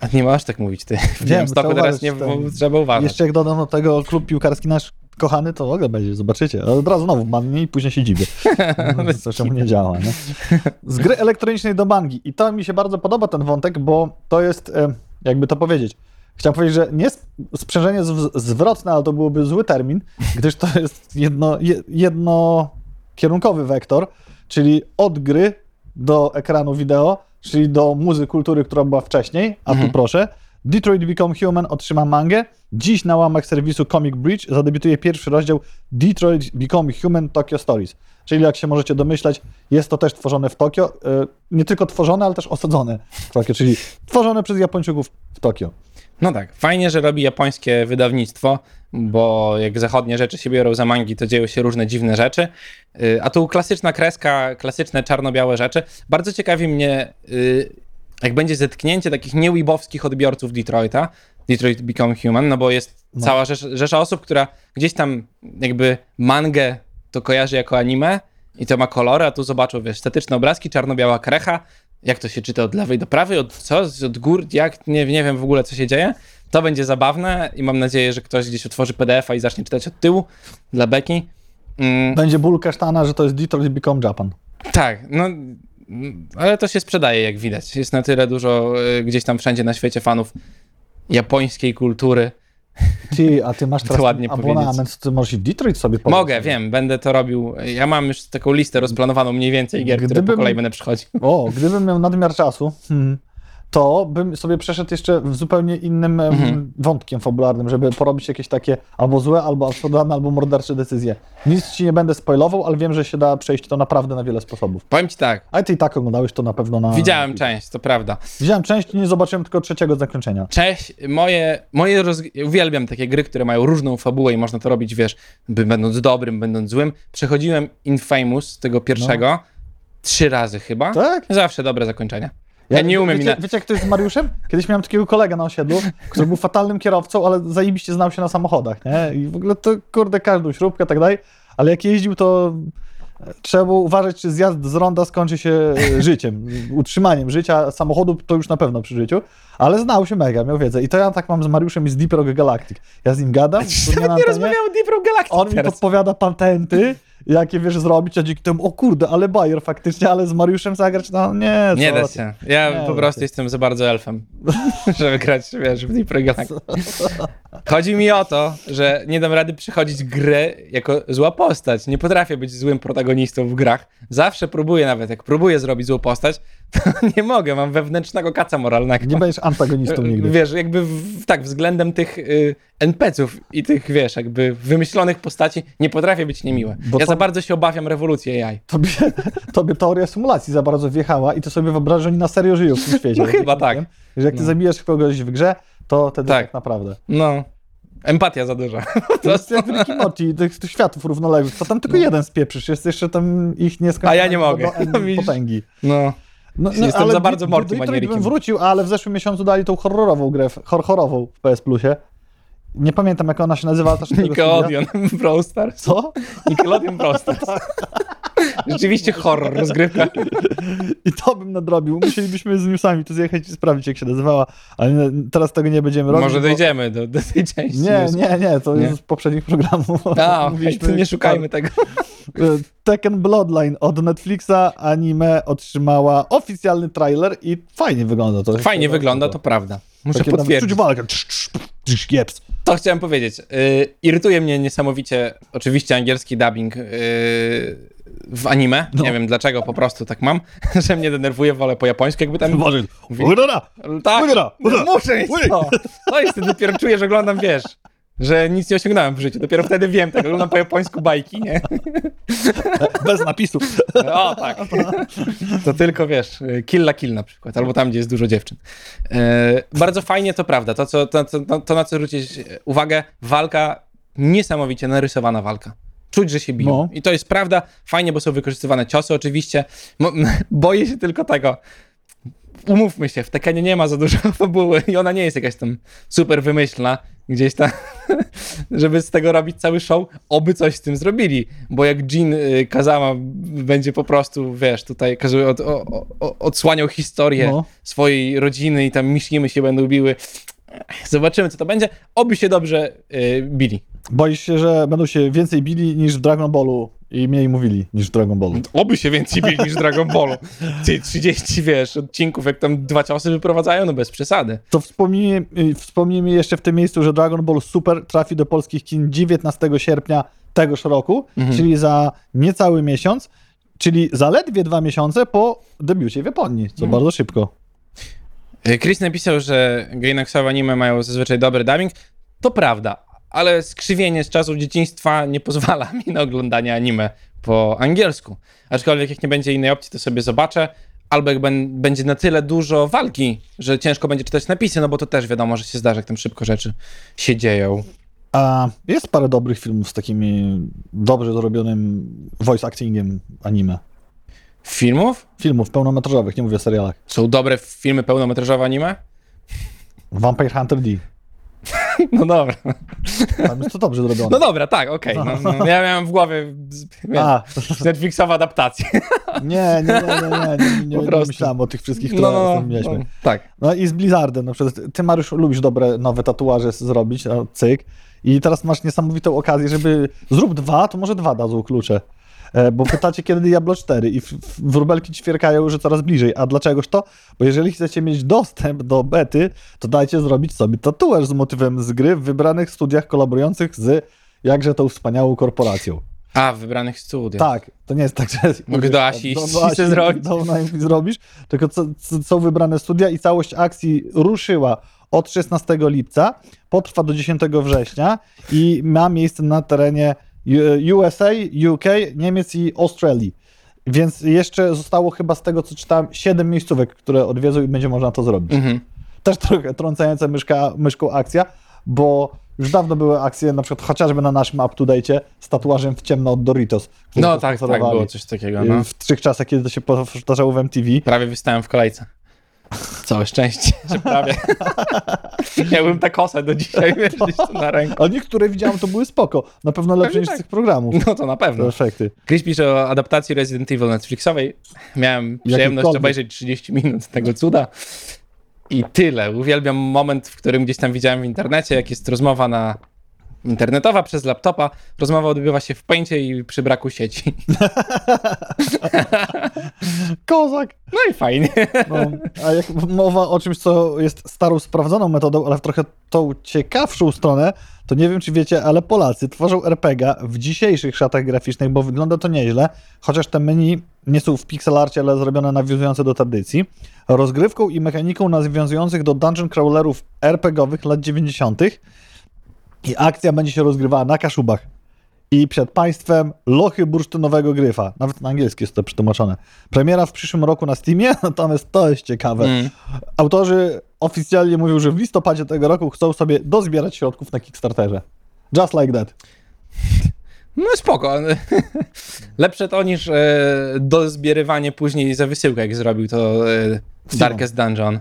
A nie możesz tak mówić, ty. W Wiem, trzeba teraz nie ten- trzeba uważać. Jeszcze jak dodam do tego klub piłkarski nasz kochany, to w ogóle będzie, zobaczycie. Od razu znowu mannie i później się dziwię. Co czemu nie działa, nie? Z gry elektronicznej do mangi. I to mi się bardzo podoba ten wątek, bo to jest, e, jakby to powiedzieć, chciałem powiedzieć, że nie sp- sprzężenie zw- zwrotne, ale to byłoby zły termin, gdyż to jest jedno, je, jednokierunkowy wektor, czyli od gry do ekranu wideo, czyli do muzy kultury, która była wcześniej, a tu proszę, Detroit Become Human otrzyma mangę. Dziś na łamach serwisu Comic Bridge zadebiutuje pierwszy rozdział Detroit Become Human Tokyo Stories. Czyli jak się możecie domyślać, jest to też tworzone w Tokio. e, Nie tylko tworzone, ale też osadzone w Tokio, czyli tworzone przez Japończyków w Tokio. No tak, fajnie, że robi japońskie wydawnictwo, bo jak zachodnie rzeczy się biorą za mangi, to dzieją się różne dziwne rzeczy. Y, A tu klasyczna kreska, klasyczne czarno-białe rzeczy. Bardzo ciekawi mnie, y, jak będzie zetknięcie takich nieweebowskich odbiorców Detroita, Detroit Become Human, no bo jest No. cała rzesza, rzesza osób, która gdzieś tam jakby mangę to kojarzy jako anime i to ma kolory, a tu zobaczą, wiesz, statyczne obrazki, czarno-biała krecha, jak to się czyta od lewej do prawej, od co, od gór, jak, nie, nie wiem w ogóle, co się dzieje. To będzie zabawne i mam nadzieję, że ktoś gdzieś otworzy PDF-a i zacznie czytać od tyłu dla beki. Mm, Będzie ból kasztana, że to jest Detroit Become Japan. tak, no, ale to się sprzedaje, jak widać. Jest na tyle dużo y, gdzieś tam wszędzie na świecie fanów japońskiej kultury. Ty, a ty masz teraz ładnie abonament, ty możesz w Detroit sobie pograć. Mogę, wiem, będę to robił. Ja mam już taką listę rozplanowaną mniej więcej gier, które po Gdybym- kolei będę przychodził. O, gdybym miał nadmiar czasu, hmm, to bym sobie przeszedł jeszcze w zupełnie innym Mhm. wątkiem fabularnym, żeby porobić jakieś takie albo złe, albo absurdalne, albo mordercze decyzje. Nic ci nie będę spoilował, ale wiem, że się da przejść to naprawdę na wiele sposobów. Powiem ci tak, A ty i tak oglądałeś to na pewno na... widziałem część, to prawda. Widziałem część, nie zobaczyłem tylko trzeciego zakończenia. Cześć, moje, moje roz... uwielbiam takie gry, które mają różną fabułę i można to robić, wiesz, będąc dobrym, będąc złym. Przechodziłem Infamous, tego pierwszego, trzy razy chyba. Tak? Zawsze dobre zakończenia. Ja nie umiem Wiecie, ina- wiecie jak to jest z Mariuszem? Kiedyś miałem takiego kolegę na osiedlu, który był fatalnym kierowcą, ale zajebiście znał się na samochodach, nie? I w ogóle to, kurde, każdą śrubkę i tak dalej, ale jak jeździł, to Trzeba było uważać, czy zjazd z ronda skończy się e, życiem, utrzymaniem życia samochodu, to już na pewno przy życiu, ale znał się mega, miał wiedzę. I to ja tak mam z Mariuszem i z Deep Rock Galactic. Ja z nim gadam, tu nie rozmawiamy o Deep Rock Galactic on mi teraz. podpowiada patenty, jakie wiesz zrobić, a dzięki temu, o kurde, ale Bayer faktycznie, ale z Mariuszem zagrać, no nie, Nie da się. Ja Nie po prostu jestem za bardzo elfem, żeby grać, wiesz, w Deep. Chodzi mi o to, że nie dam rady przechodzić grę jako zła postać. Nie potrafię być złym protagonistą w grach. Zawsze próbuję nawet, jak próbuję zrobić złą postać, to nie mogę, mam wewnętrznego kaca moralnego. Nie będziesz antagonistą nigdy. Wiesz, jakby w, tak, względem tych y, NPC-ów i tych, wiesz, jakby wymyślonych postaci nie potrafię być niemiły. Bo ja to- za bardzo się obawiam rewolucji AI. Tobie, tobie teoria symulacji za bardzo wjechała i ty sobie wyobrażasz, że oni na serio żyją w tym świecie. No chyba tak. Że jak ty No. zabijesz kogoś w grze, to wtedy tak, Tak. naprawdę. No, empatia za duża. To jest jak w Rick i Morty, tych, tych światów równoległych, to tam tylko jeden spieprzysz, jest jeszcze tam ich nieskończone No. A ja nie mogę. potęgi. No. No, Jestem za bardzo do- Morty do bym wrócił, ale w zeszłym miesiącu dali tą horrorową grę, horrorową w PS Plusie. Nie pamiętam jak ona się nazywa. ale też tego. Nickelodeon Brawl Stars. Co? Nickelodeon Brawl Stars. Rzeczywiście horror, rozgrywka. I to bym nadrobił. Musielibyśmy z newsami tu zjechać i sprawdzić, jak się nazywała, ale teraz tego nie będziemy robić. Może dojdziemy do, do tej części. Nie, nie, nie, to Nie. jest z poprzednich programów. A, Mówiliśmy- nie szukajmy tego. E, Tekken Bloodline od Netflixa anime otrzymała oficjalny trailer i fajnie wygląda to. Fajnie wygląda, to prawda. Muszę Takie potwierdzić. Czuć walkę. Jeps. To chciałem powiedzieć. Yy, irytuje mnie niesamowicie, oczywiście angielski dubbing yy, w anime. No. Nie wiem dlaczego, po prostu tak mam, że mnie denerwuje, wolę po japońsku, jakby tam... Boże, Mówi-! Tak, udara. muszę mieć to. To jest, dopiero czuję, że oglądam, wiesz, że nic nie osiągnąłem w życiu. Dopiero wtedy wiem, tak oglądam po japońsku bajki, nie? Bez napisu. O, tak. To tylko, wiesz, kill la kill na przykład, albo tam, gdzie jest dużo dziewczyn. E, bardzo fajnie, to prawda. To, co, to, to, to, na co zwrócić uwagę, walka, niesamowicie narysowana walka. Czuć, że się biją. No. I to jest prawda. Fajnie, bo są wykorzystywane ciosy oczywiście. Mo- boję się tylko tego. Umówmy się, w Tekenie nie ma za dużo fabuły i ona nie jest jakaś tam super wymyślna, gdzieś tam, żeby z tego robić cały show, oby coś z tym zrobili, bo jak Jin y, Kazama będzie po prostu, wiesz, tutaj od, o, o, odsłaniał historię No. swojej rodziny i tam miślimy się będą biły, zobaczymy co to będzie, oby się dobrze y, bili. Boisz się, że będą się więcej bili niż w Dragon Ballu i mniej mówili niż Dragon Ballu. Oby się więcej bili niż Dragon Ballu. Ty, 30, wiesz, odcinków, jak tam dwa ciosy wyprowadzają, no bez przesady. To wspomnijmy, wspomnijmy jeszcze w tym miejscu, że Dragon Ball Super trafi do polskich kin 19 sierpnia tegoż roku, Mhm. czyli za niecały miesiąc, czyli zaledwie dwa miesiące po debiucie w Japonii, co Mhm. bardzo szybko. Chris napisał, że Gainaxowe anime mają zazwyczaj dobry dubbing. To prawda, ale skrzywienie z czasów dzieciństwa nie pozwala mi na oglądanie anime po angielsku. Aczkolwiek jak nie będzie innej opcji, to sobie zobaczę. Albo jak będzie na tyle dużo walki, że ciężko będzie czytać napisy, no bo to też wiadomo, że się zdarza, jak tam szybko rzeczy się dzieją. A jest parę dobrych filmów z takimi dobrze zrobionym voice actingiem anime. Filmów? Filmów pełnometrażowych, nie mówię o serialach. Są dobre filmy pełnometrażowe anime? Vampire Hunter D. No dobra. Tam jest to dobrze zrobione. No dobra, tak, okej. No, no, ja miałem w głowie wiesz, A, Netflixowa adaptacja. nie, nie, nie, nie, nie, nie, nie, Po nie prostu. myślałem o tych wszystkich, które No, no, no, mieliśmy. no, tak. No i z Blizzardem na przykład. Ty, Mariusz, lubisz dobre nowe tatuaże zrobić, no, cyk. I teraz masz niesamowitą okazję, żeby zrób dwa, to może dwa dadzą klucze. E, Bo pytacie, kiedy Diablo 4 i wróbelki ćwierkają, że coraz bliżej. A dlaczegoż to? Bo jeżeli chcecie mieć dostęp do bety, to dajcie zrobić sobie tatuaż z motywem z gry w wybranych studiach kolaborujących z jakże tą wspaniałą korporacją. A, w wybranych studiach. Tak, to nie jest tak, że... Mogę do Asi do, iść do Asi zrobić. do, zrobisz, tylko co, co, są wybrane studia i całość akcji ruszyła od 16 lipca, potrwa do 10 września i ma miejsce na terenie USA, UK, Niemiec i Australii. Więc jeszcze zostało chyba z tego, co czytałem, 7 miejscówek, które odwiedzą i będzie można to zrobić. Mhm. Też trochę trącająca myszka, myszką akcja, bo już dawno były akcje, na przykład chociażby na naszym up-to-date z tatuażem w ciemno od Doritos. No to tak, tak, było coś takiego. No. W trzech czasach, kiedy to się powtarzało w MTV. Prawie wystałem w kolejce. Całe szczęście, że prawie. Miałbym takosę do dzisiaj, gdzieś tu na ręku. A niektóre widziałem, to były spoko. Na pewno lepsze niż tak. z tych programów. No to na pewno. Efekty. Chris pisze o adaptacji Resident Evil Netflixowej. Miałem przyjemność obejrzeć 30 minut tego cuda. I tyle. Uwielbiam moment, w którym gdzieś tam widziałem w internecie, jak jest rozmowa na internetowa przez laptopa. Rozmowa odbywa się w pęcie i przy braku sieci. Kozak! No i fajnie. No, a jak mowa o czymś, co jest starą, sprawdzoną metodą, ale w trochę tą ciekawszą stronę, to nie wiem, czy wiecie, ale Polacy tworzą RPG w dzisiejszych szatach graficznych, bo wygląda to nieźle, chociaż te menu nie są w pixelarcie, ale zrobione nawiązujące do tradycji. Rozgrywką i mechaniką nawiązujących do dungeon crawlerów RPGowych lat 90. I akcja będzie się rozgrywała na Kaszubach. I przed państwem lochy bursztynowego gryfa. Nawet na angielski jest to przetłumaczone. Premiera w przyszłym roku na Steamie, natomiast to jest ciekawe. Mm. Autorzy oficjalnie mówią, że w listopadzie tego roku chcą sobie dozbierać środków na Kickstarterze. Just like that. No spoko. Lepsze to niż e, dozbierywanie później za wysyłkę, jak zrobił to e, Darkest Dungeon.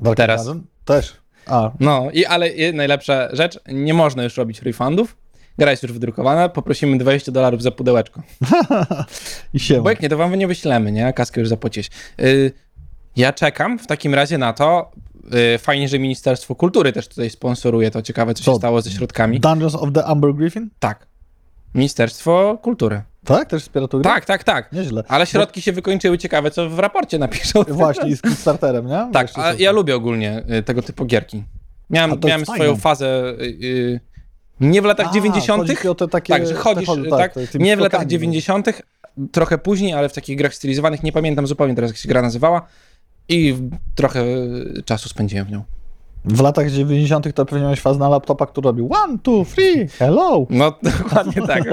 Dark Teraz. Garden? Też. A, No, i ale i najlepsza rzecz, nie można już robić refundów. Gra jest już wydrukowana, poprosimy 20 dolarów za pudełeczko. i się. Bo jak nie, to wam nie wyślemy, nie? Kaskę już zapłaciłeś. Y, ja czekam w takim razie na to. Y, fajnie, że Ministerstwo Kultury też tutaj sponsoruje to. Ciekawe, co się Co? stało ze środkami. Dungeons of the Amber Griffin? Tak. Ministerstwo Kultury. Tak? Też wspiera tą grę? Tak, tak, tak. Nieźle. Ale środki się wykończyły. Ciekawe, co w raporcie napiszą. Właśnie, i z Kickstarterem, nie? Tak, a ja lubię ogólnie y, tego typu gierki. A Miałem, to jest miałem fajne. swoją fazę y, y, nie w latach A, 90. chodzi ci o te takie... Tak, że chodzisz, te chodzi- tak, te- tymi nie w latach skokami. 90., trochę później, ale w takich grach stylizowanych, nie pamiętam zupełnie teraz, jak się gra nazywała i w- trochę czasu spędziłem w nią. W latach 90. to pewnie miałeś fazę na laptopa, który robił one, two, three, hello. No, dokładnie tak.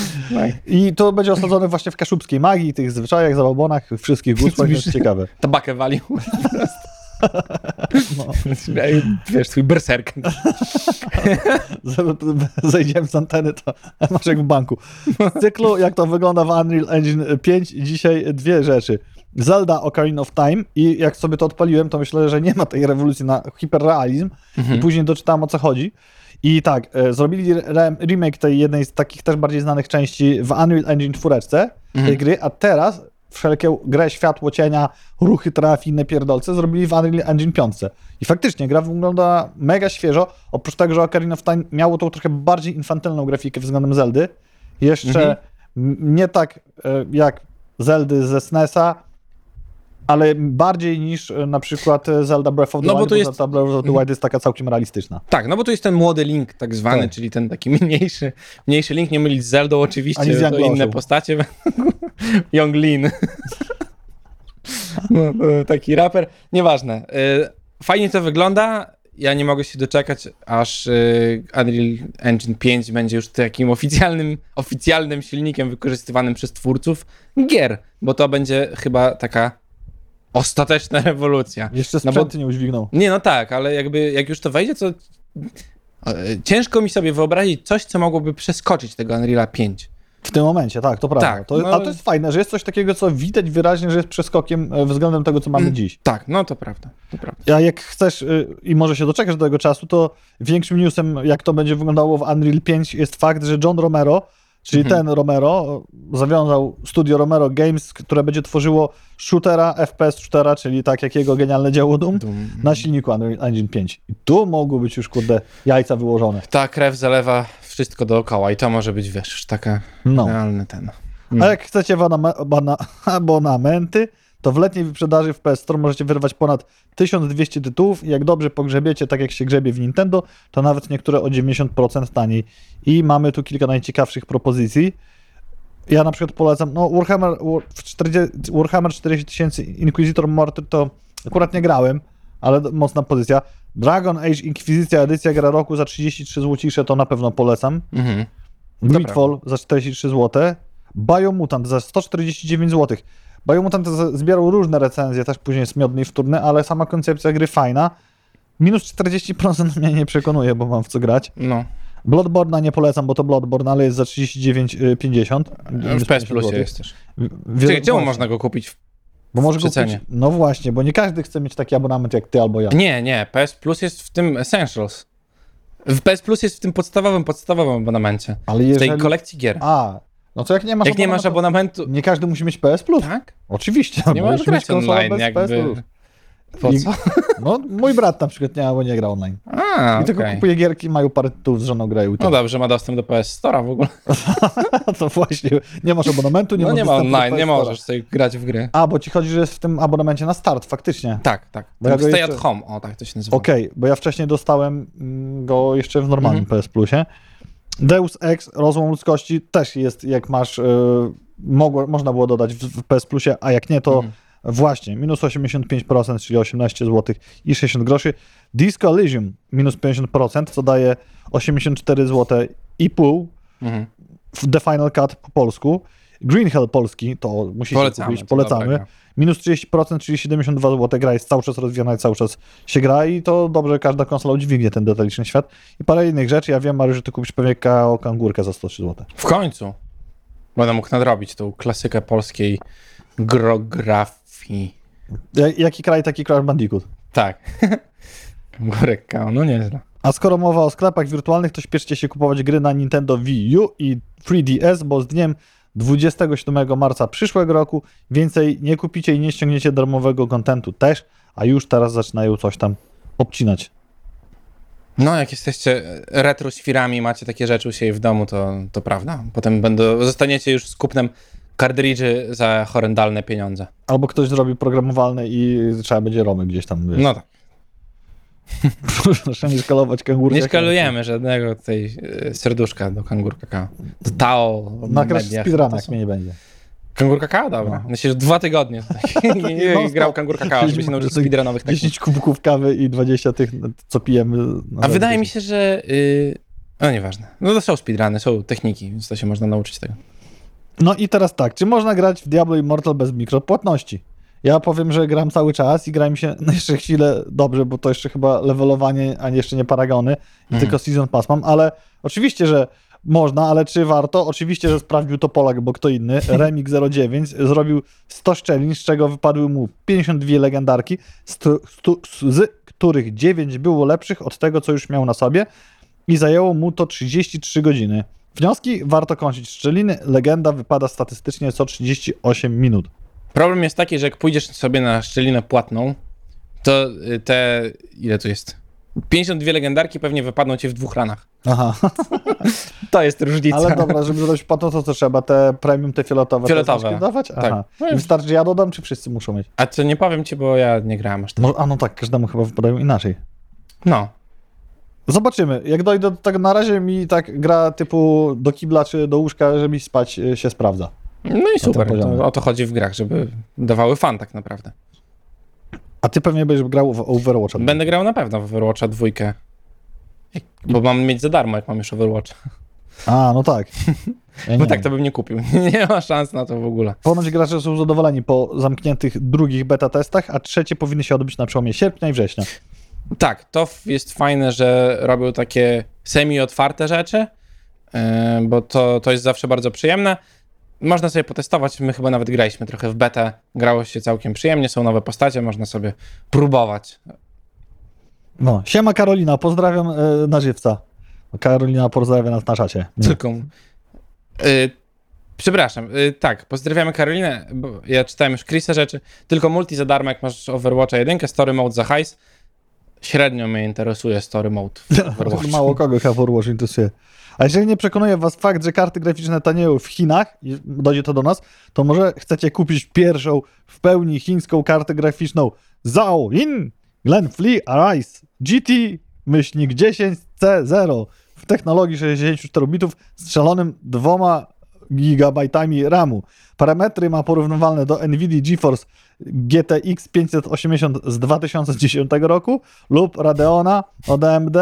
I to będzie osadzone właśnie w kaszubskiej magii, tych zwyczajach, zabobonach, wszystkich gustach, jest ciekawe. Tabakę walił. No. Wiesz, twój berserk. Zejdziemy z anteny, to masz jak w banku. Z cyklu, jak to wygląda w Unreal Engine 5, dzisiaj dwie rzeczy. Zelda Ocarina of Time i jak sobie to odpaliłem, to myślę, że nie ma tej rewolucji na hiperrealizm i później doczytałem o co chodzi. I tak, e, zrobili re remake tej jednej z takich też bardziej znanych części w Unreal Engine 4 tej gry, a teraz wszelkie grę światło, cienia, ruchy traf inne pierdolce zrobili w Unreal Engine 5. I faktycznie gra wygląda mega świeżo, oprócz tego, że Ocarina of Time miało tą trochę bardziej infantylną grafikę względem Zeldy. Jeszcze Mhm. nie tak e, jak Zeldy ze SNES-a, ale bardziej niż e, na przykład e, Zelda Breath of the No bo Wild, to bo jest- Zelda Breath of the Wild jest taka całkiem realistyczna. Tak, no bo to jest ten młody Link tak zwany, Tak. czyli ten taki mniejszy, mniejszy Link, nie mylić z Zeldą oczywiście, Ani z to inne postacie. Young Lin. no, to taki raper, nieważne. Fajnie to wygląda, ja nie mogę się doczekać, aż Unreal Engine 5 będzie już takim oficjalnym, oficjalnym silnikiem wykorzystywanym przez twórców gier, bo to będzie chyba taka ostateczna rewolucja. Jeszcze No bo- sprzęt nie udźwignął. Nie, no tak, ale jakby jak już to wejdzie, to e, ciężko mi sobie wyobrazić coś, co mogłoby przeskoczyć tego Unreal'a 5. W tym momencie, tak, to prawda. Tak, to, no- A to jest fajne, że jest coś takiego, co widać wyraźnie, że jest przeskokiem e, względem tego, co mamy Mm. dziś. Tak, no to prawda, to prawda. A jak chcesz y, i może się doczekasz do tego czasu, to większym newsem, jak to będzie wyglądało w Unreal 5, jest fakt, że John Romero, czyli Mhm. ten Romero, zawiązał studio Romero Games, które będzie tworzyło shootera, FPS shootera, czyli tak jak jego genialne dzieło Doom, Dum. na silniku Unreal Engine 5. I tu mogły być już, kurde, jajca wyłożone. Ta krew zalewa wszystko dookoła i to może być, wiesz, taka No. realny ten. A jak chcecie aboname- abona- abonamenty, to w letniej wyprzedaży w PS Store możecie wyrwać ponad 1200 tytułów i jak dobrze pogrzebiecie, tak jak się grzebie w Nintendo, to nawet niektóre o 90% taniej. I mamy tu kilka najciekawszych propozycji. Ja na przykład polecam, no Warhammer, War, w 40, Warhammer 40 tysięcy Inquisitor Morty to akurat nie grałem, ale mocna pozycja. Dragon Age Inkwizycja edycja gra roku za 33 złocisze to na pewno polecam. Mhm. Greedfall za 43 zł, Biomutant za 149 zł. Biomutant z- zbierał różne recenzje, też później miodny i wtórny, ale sama koncepcja gry fajna. Minus 40% mnie nie przekonuje, bo mam w co grać. No, Bloodborne'a nie polecam, bo to Bloodborne, ale jest za 39,50. w PS Plusie jest też. Czekaj, czemu można go kupić w Bo może w kupić. No właśnie, bo nie każdy chce mieć taki abonament jak ty albo ja. Nie, nie, PS Plus jest w tym Essentials. W PS Plus jest w tym podstawowym, podstawowym abonamencie. Ale W jeżeli. tej kolekcji gier. A, no to jak nie masz Jak nie masz abonamentu... Nie każdy musi mieć PS Plus. Tak? Oczywiście. Nie możesz grać online bez jakby... PS Plus. Po I- co? No, mój brat na przykład nie, bo nie gra online. A, I tylko kupuje gierki, mają parę tytułów z żoną grają. i No dobrze, ma dostęp do PS Store'a w ogóle. to właśnie, nie masz abonamentu, nie no masz nie ma dostępu do online, nie Store'a. możesz sobie grać w gry. A, bo ci chodzi, że jest w tym abonamencie na start, faktycznie. Tak, tak. Bo ja go Stay jeszcze- at home, o tak to się nazywa. Okej, bo ja wcześniej dostałem mm, go jeszcze w normalnym Mhm. PS Plusie. Deus Ex, Rozłam Ludzkości też jest, jak masz, y, mogło, można było dodać w, PS Plusie, a jak nie, to Mhm. właśnie, minus 85%, czyli 18 zł i 60 groszy. Disco Elysium, minus 50%, co daje 84 zł i pół Mhm. w The Final Cut po polsku. Green Hell polski, to musicie Polecamy. kupić, polecamy. Minus 30%, czyli 72 zł. Gra jest cały czas rozwijana i cały czas się gra i to dobrze, każda konsola udźwignie ten detaliczny świat. I parę innych rzeczy. Ja wiem, Mariusz, że ty kupisz pewnie KO Kangurkę za 103 zł. W końcu będę mógł nadrobić tą klasykę polskiej grografii. Jaki kraj, taki Crash Bandicoot. Tak. Górek Kao, no nieźle. A skoro mowa o sklepach wirtualnych, to śpieszcie się kupować gry na Nintendo Wii U i 3DS, bo z dniem 27 marca przyszłego roku więcej nie kupicie i nie ściągniecie darmowego kontentu też, a już teraz zaczynają coś tam obcinać. No, jak jesteście retro świrami, macie takie rzeczy u siebie w domu, to, to prawda. Potem będą, zostaniecie już z kupnem kartridży za horrendalne pieniądze. Albo ktoś zrobi programowalne i trzeba będzie romy gdzieś tam. Wiesz. No tak. Proszę nie szkalować kangurka. Nie szkalujemy żadnego tej e, serduszka do kangur kakao. To Tao. Nagrasz speedruna, jak mnie nie będzie. Kangur kakao, dobra. No. Myślę, że dwa tygodnie. Tak. Nie, nie, nie grał kangur kakao, żeby się nauczyć speedrunowych technik. 10 kubków kawy i 20 tych, co pijemy. A wydaje mi się, że... Yy... No nieważne. No to są speedruny, są techniki, więc to się można nauczyć tego. No i teraz tak, czy można grać w Diablo Immortal bez mikropłatności? Ja powiem, że gram cały czas i gra mi się no jeszcze chwilę dobrze, bo to jeszcze chyba levelowanie, a jeszcze nie paragony, i Mhm. tylko Season Pass mam, ale oczywiście, że można, ale czy warto? Oczywiście, że sprawdził to Polak, bo kto inny. Remix 09 zrobił 100 szczelin, z czego wypadły mu 52 legendarki, stu, z których 9 było lepszych od tego, co już miał na sobie i zajęło mu to 33 godziny. Wnioski warto kończyć szczeliny. Legenda wypada statystycznie co 38 minut. Problem jest taki, że jak pójdziesz sobie na szczelinę płatną, to y, te... Ile tu jest? 52 legendarki pewnie wypadną ci w dwóch ranach. Aha, To jest różnica. ale dobra, żeby zrobić po to, to co trzeba? Te premium, te fioletowe, Fioletowe. dawać? Aha. Tak. I wystarczy, że ja dodam, czy wszyscy muszą mieć? A co nie powiem ci, bo ja nie grałem aż tak. Może, a no tak, każdemu chyba wypadają inaczej. No. Zobaczymy. Jak dojdę do tego, na razie mi tak gra typu do kibla czy do łóżka, żeby spać y, się sprawdza. No i super. To, o to chodzi w grach, żeby dawały fan tak naprawdę. A ty pewnie będziesz grał w Overwatcha. Będę grał na pewno w Overwatcha dwójkę. Bo mam mieć za darmo, jak mam już Overwatch. A, no tak. Ja Bo nie tak to bym nie kupił. Nie ma szans na to w ogóle. Ponoć gracze są zadowoleni po zamkniętych drugich beta testach, a trzecie powinny się odbyć na przełomie sierpnia i września. Tak, to jest fajne, że robią takie semi-otwarte rzeczy, yy, bo to, to jest zawsze bardzo przyjemne. Można sobie potestować, my chyba nawet graliśmy trochę w betę, grało się całkiem przyjemnie, są nowe postacie, można sobie próbować. No, siema Karolina, pozdrawiam e, na żywca. Karolina pozdrawia nas na czacie. Tylko. Yy, przepraszam, yy, tak, pozdrawiamy Karolinę, bo ja czytałem już Chrisa rzeczy, tylko multi za darmo, jak masz Overwatcha 1, story mode za hajs. Średnio mnie interesuje story mode w Overwatchu. Mało kogo chyba Overwatch interesuje. A jeżeli nie przekonuje was fakt, że karty graficzne tanieją w Chinach i dojdzie to do nas, to może chcecie kupić pierwszą w pełni chińską kartę graficzną Zhao In Glenfleet Arise GT myślnik 10C0 w technologii 64 bitów z szalonym 2 gigabajtami RAMu. Parametry ma porównywalne do NVIDIA GeForce GTX 580 z 2010 roku lub Radeona od AMD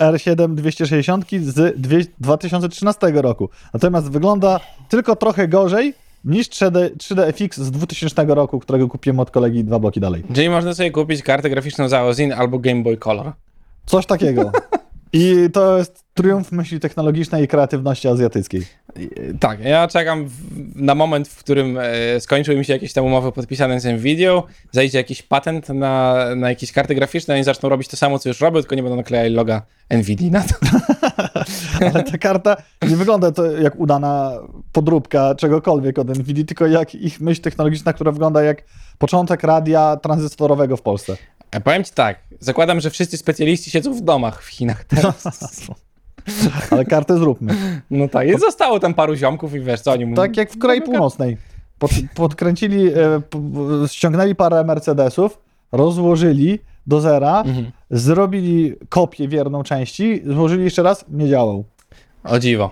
R7 260 z dwie- 2013 roku. Natomiast wygląda tylko trochę gorzej niż 3D, 3DFX z 2000 roku, którego kupiłem od kolegi dwa bloki dalej. Czyli można sobie kupić kartę graficzną za Ozin albo Game Boy Color. Coś takiego. I to jest triumf myśli technologicznej i kreatywności azjatyckiej. Tak, ja czekam w, na moment, w którym e, skończyły mi się jakieś tam umowy podpisane z Nvidia, zajdzie jakiś patent na, na jakieś karty graficzne i zaczną robić to samo, co już robią, tylko nie będą naklejali loga Nvidia na to. Ale ta karta nie wygląda to jak udana podróbka czegokolwiek od NVIDIA, tylko jak ich myśl technologiczna, która wygląda jak początek radia tranzystorowego w Polsce. Ja powiem ci tak, zakładam, że wszyscy specjaliści siedzą w domach w Chinach teraz. Ale kartę zróbmy. No tak, i zostało tam paru ziomków i wiesz, co oni mówią. Tak jak w Korei Północnej. Pod, podkręcili, e, ściągnęli parę Mercedesów, rozłożyli do zera, Mhm. zrobili kopię wierną części, złożyli jeszcze raz, nie działał. O dziwo.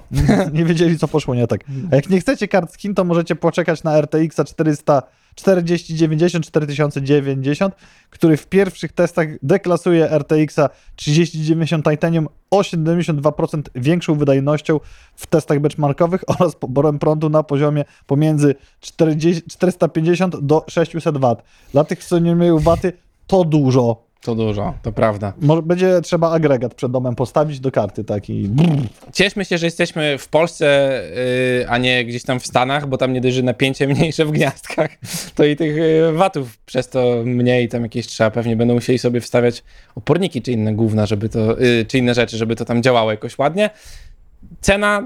nie wiedzieli, co poszło nie tak. A jak nie chcecie kart skin, to możecie poczekać na RTX 400, 4090, 4090, który w pierwszych testach deklasuje RTX 3090 Titanium o 72% większą wydajnością w testach benchmarkowych oraz poborem prądu na poziomie pomiędzy 40, 450 do 600 W. Dla tych, co nie mają waty, to dużo. To dużo, to prawda. Może będzie trzeba agregat przed domem postawić do karty taki. Cieszmy się, że jesteśmy w Polsce, yy, a nie gdzieś tam w Stanach, bo tam nie dość, napięcie mniejsze w gniazdkach, to i tych yy, watów przez to mniej, tam jakieś trzeba, pewnie będą musieli sobie wstawiać oporniki czy inne główne, żeby to, yy, czy inne rzeczy, żeby to tam działało jakoś ładnie. Cena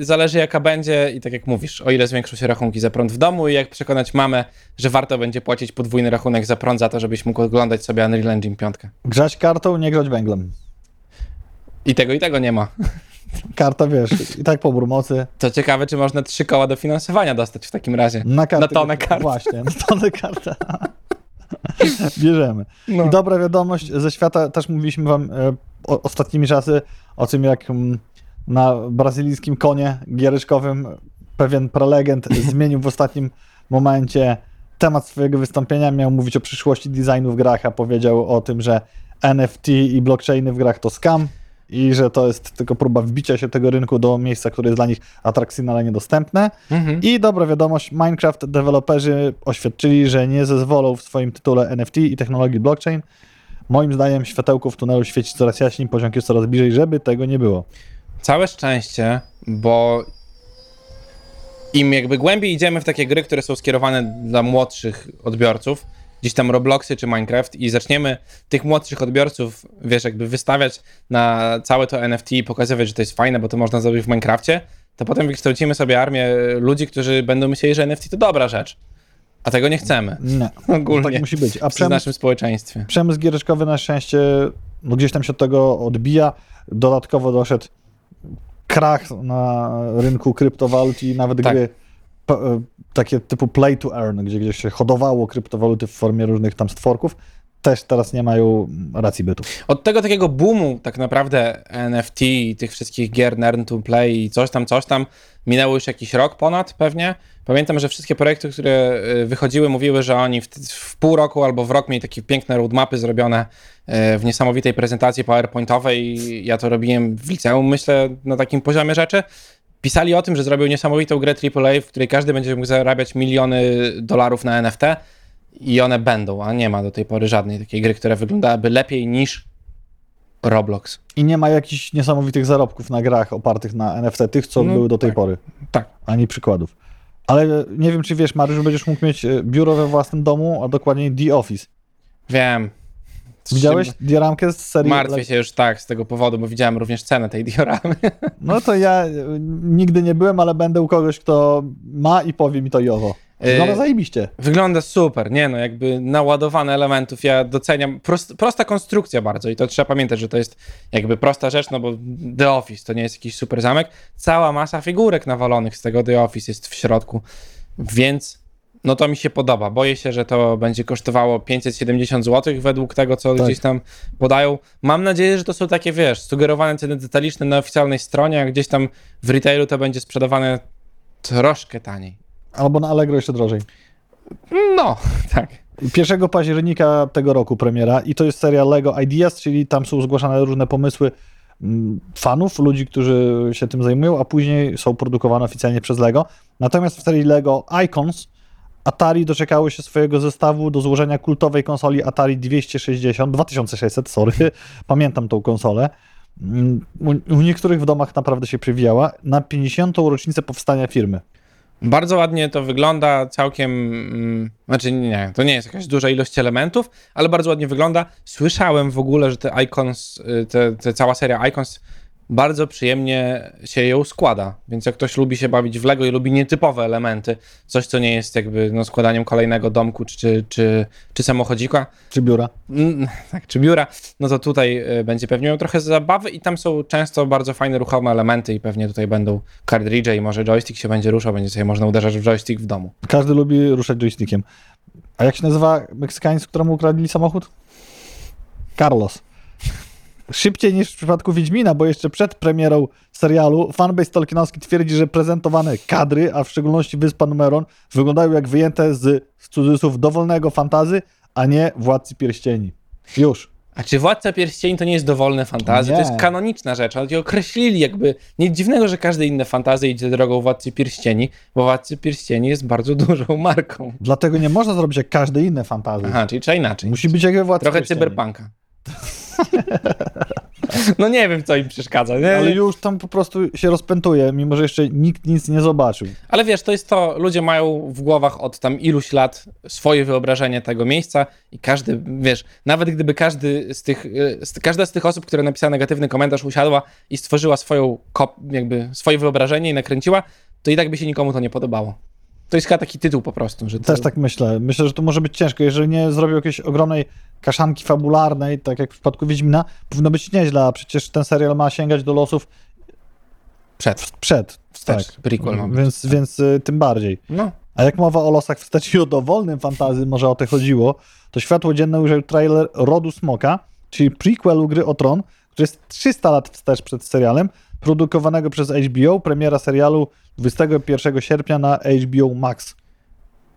zależy jaka będzie i tak jak mówisz, o ile zwiększą się rachunki za prąd w domu i jak przekonać mamę, że warto będzie płacić podwójny rachunek za prąd za to, żebyś mógł oglądać sobie Unreal Engine 5. Grzać kartą, nie grzać węglem. I tego i tego nie ma. Karta, wiesz, i tak pobór mocy. To ciekawe, czy można trzy koła dofinansowania dostać w takim razie. Na, kartę, Na tonę kart. Właśnie, na tonę karta. Bierzemy. No. I dobra wiadomość ze świata, też mówiliśmy wam e, o, ostatnimi czasy o tym, jak mm, na brazylijskim konie giereczkowym pewien prelegent zmienił w ostatnim momencie temat swojego wystąpienia, miał mówić o przyszłości designu w grach, a powiedział o tym, że NFT i blockchainy w grach to scam i że to jest tylko próba wbicia się tego rynku do miejsca, które jest dla nich atrakcyjne, ale niedostępne. Mhm. I dobra wiadomość, Minecraft deweloperzy oświadczyli, że nie zezwolą w swoim tytule NFT i technologii blockchain. Moim zdaniem światełko w tunelu świeci coraz jaśniej, poziomki jest coraz bliżej, żeby tego nie było. Całe szczęście, bo im jakby głębiej idziemy w takie gry, które są skierowane dla młodszych odbiorców, gdzieś tam Robloxy czy Minecraft i zaczniemy tych młodszych odbiorców, wiesz, jakby wystawiać na całe to NFT i pokazywać, że to jest fajne, bo to można zrobić w Minecrafcie, to potem wykształcimy sobie armię ludzi, którzy będą myśleli, że NFT to dobra rzecz. A tego nie chcemy. Nie, Ogólnie. tak musi być. A w przemysł, naszym społeczeństwie. przemysł giereczkowy na szczęście no gdzieś tam się od tego odbija. Dodatkowo doszedł krach na rynku kryptowalut i nawet Tak. gry e, takie typu play to earn, gdzie gdzieś się hodowało kryptowaluty w formie różnych tam stworków, też teraz nie mają racji bytu. Od tego takiego boomu tak naprawdę NFT i tych wszystkich gier Learn to Play i coś tam, coś tam, minęło już jakiś rok ponad pewnie. Pamiętam, że wszystkie projekty, które y, wychodziły, mówiły, że oni w, w pół roku albo w rok mieli takie piękne roadmapy zrobione y, w niesamowitej prezentacji powerpointowej. Ja to robiłem w liceum, myślę, na takim poziomie rzeczy. Pisali o tym, że zrobią niesamowitą grę AAA, w której każdy będzie mógł zarabiać miliony dolarów na NFT i one będą, a nie ma do tej pory żadnej takiej gry, która wyglądałaby lepiej niż Roblox. I nie ma jakichś niesamowitych zarobków na grach opartych na NFT, tych, co No, były do tej tak. pory, Tak. ani przykładów. Ale nie wiem, czy wiesz, Mariusz, będziesz mógł mieć e, biuro we własnym domu, a dokładniej The Office. Wiem. Widziałeś dioramkę z serii? Martwię się już tak z tego powodu, bo widziałem również cenę tej dioramy. No to ja e, nigdy nie byłem, ale będę u kogoś, kto ma i powie mi to i owo. Wygląda Yy, zajebiście. Wygląda super, nie no, jakby naładowane elementów, ja doceniam, prost, prosta konstrukcja bardzo i to trzeba pamiętać, że to jest jakby prosta rzecz, no bo The Office to nie jest jakiś super zamek, cała masa figurek nawalonych z tego The Office jest w środku, więc no to mi się podoba, boję się, że to będzie kosztowało 570 zł według tego, co Tak. gdzieś tam podają. Mam nadzieję, że to są takie, wiesz, sugerowane ceny detaliczne na oficjalnej stronie, a gdzieś tam w retailu to będzie sprzedawane troszkę taniej. Albo na Allegro jeszcze drożej. No, tak. 1 października tego roku premiera i to jest seria Lego Ideas, czyli tam są zgłaszane różne pomysły mm, fanów, ludzi, którzy się tym zajmują, a później są produkowane oficjalnie przez Lego. Natomiast w serii Lego Icons Atari doczekało się swojego zestawu do złożenia kultowej konsoli Atari 260, 2600, sorry, pamiętam tą konsolę. Mm, U, niektórych w domach naprawdę się przewijała na 50. rocznicę powstania firmy. Bardzo ładnie to wygląda, całkiem. Mm, znaczy, nie, to nie jest jakaś duża ilość elementów, ale bardzo ładnie wygląda. Słyszałem w ogóle, że te Icons, y, te, te cała seria Icons bardzo przyjemnie się ją składa. Więc jak ktoś lubi się bawić w Lego i lubi nietypowe elementy, coś co nie jest jakby no, składaniem kolejnego domku czy, czy, czy samochodzika, Czy biura? Mm, tak, czy biura, no to tutaj y, będzie pewnie miał trochę zabawy i tam są często bardzo fajne ruchome elementy i pewnie tutaj będą kartridże i może joystick się będzie ruszał, będzie sobie można uderzać w joystick w domu. Każdy lubi ruszać joystickiem. A jak się nazywa Meksykańc, któremu ukradli samochód? Carlos. Szybciej niż w przypadku Wiedźmina, bo jeszcze przed premierą serialu fanbase tolkienowski twierdzi, że prezentowane kadry, a w szczególności Wyspa Numeron, wyglądają jak wyjęte z, z cudzysłów dowolnego fantazy, a nie Władcy Pierścieni. Już. A czy Władca Pierścieni to nie jest dowolne fantazje? To Nie. jest kanoniczna rzecz. Oni określili jakby, nic dziwnego, że każde inne fantazje idzie drogą Władcy Pierścieni, bo Władcy Pierścieni jest bardzo dużą marką. Dlatego nie można zrobić jak każde inne fantazy. Aha, czyli trzeba inaczej. Musi być jak we Władcy Trochę Pierścieni. cyberpunka. no nie wiem, co im przeszkadza. Nie? Ale już tam po prostu się rozpętuje, mimo że jeszcze nikt nic nie zobaczył. Ale wiesz, to jest to, ludzie mają w głowach od tam iluś lat swoje wyobrażenie tego miejsca i każdy, wiesz, nawet gdyby każdy z tych, y, każda z tych osób, które napisała negatywny komentarz usiadła i stworzyła swoją, jakby swoje wyobrażenie i nakręciła, to i tak by się nikomu to nie podobało. To jest chyba taki tytuł po prostu, że to... Też tak myślę. Myślę, że to może być ciężko. Jeżeli nie zrobił jakiejś ogromnej kaszanki fabularnej, tak jak w przypadku Wiedźmina, powinno być nieźle, a przecież ten serial ma sięgać do losów Przed, przed. wstecz, tak. prequel ma być. Więc, więc y, tym bardziej. No. A jak mowa o losach wstecz i o dowolnym fantazy, może o to chodziło, to światło dzienne ujrzał trailer Rodu Smoka, czyli prequelu gry o Tron, który jest 300 lat wstecz przed serialem, produkowanego przez HBO, premiera serialu 21 sierpnia na HBO Max.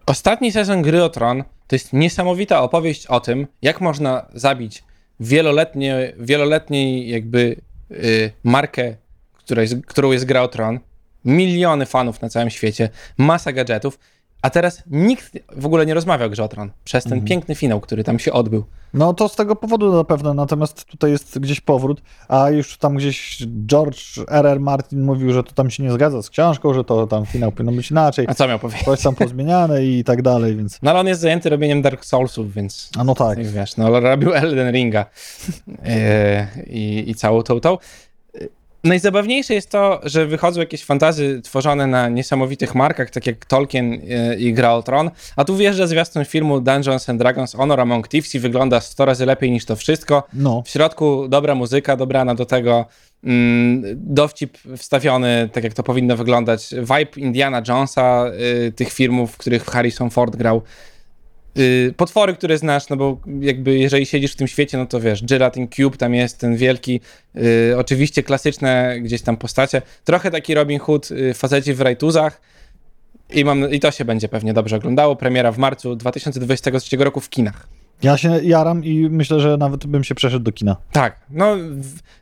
Ostatni sezon Gry o Tron to jest niesamowita opowieść o tym, jak można zabić wieloletnie, wieloletniej jakby y, markę, która jest, którą jest Gra o Tron, miliony fanów na całym świecie, masa gadżetów, a teraz nikt w ogóle nie rozmawia o Grze o Tron przez ten piękny finał, który tam się odbył. No to z tego powodu na pewno, natomiast tutaj jest gdzieś powrót, a już tam gdzieś George R.R. Martin mówił, że to tam się nie zgadza z książką, że to tam finał powinno być inaczej, A co miał powiedzieć? coś tam pozmieniane i tak dalej, więc No ale on jest zajęty robieniem Dark Soulsów, więc a no tak. Wiesz, no robił Elden Ringa yy, i, i całą tą tą. Najzabawniejsze jest to, że wychodzą jakieś fantazy tworzone na niesamowitych markach, tak jak Tolkien yy, i Gra o Tron, a tu wjeżdża zwiastun filmu Dungeons and Dragons Honor Among Thieves i wygląda 100 razy lepiej niż to wszystko. No, W środku dobra muzyka, dobrana do tego, mm, dowcip wstawiony, tak jak to powinno wyglądać, vibe Indiana Jonesa, y, tych filmów, w których Harrison Ford grał. Y, potwory, które znasz, no bo jakby jeżeli siedzisz w tym świecie, no to wiesz, Gelatin Cube, tam jest ten wielki, y, oczywiście klasyczne gdzieś tam postacie, trochę taki Robin Hood, y, faceci w rajtuzach i, mam, i to się będzie pewnie dobrze oglądało. Premiera w marcu 2023 roku w kinach. Ja się jaram i myślę, że nawet bym się przeszedł do kina. Tak, no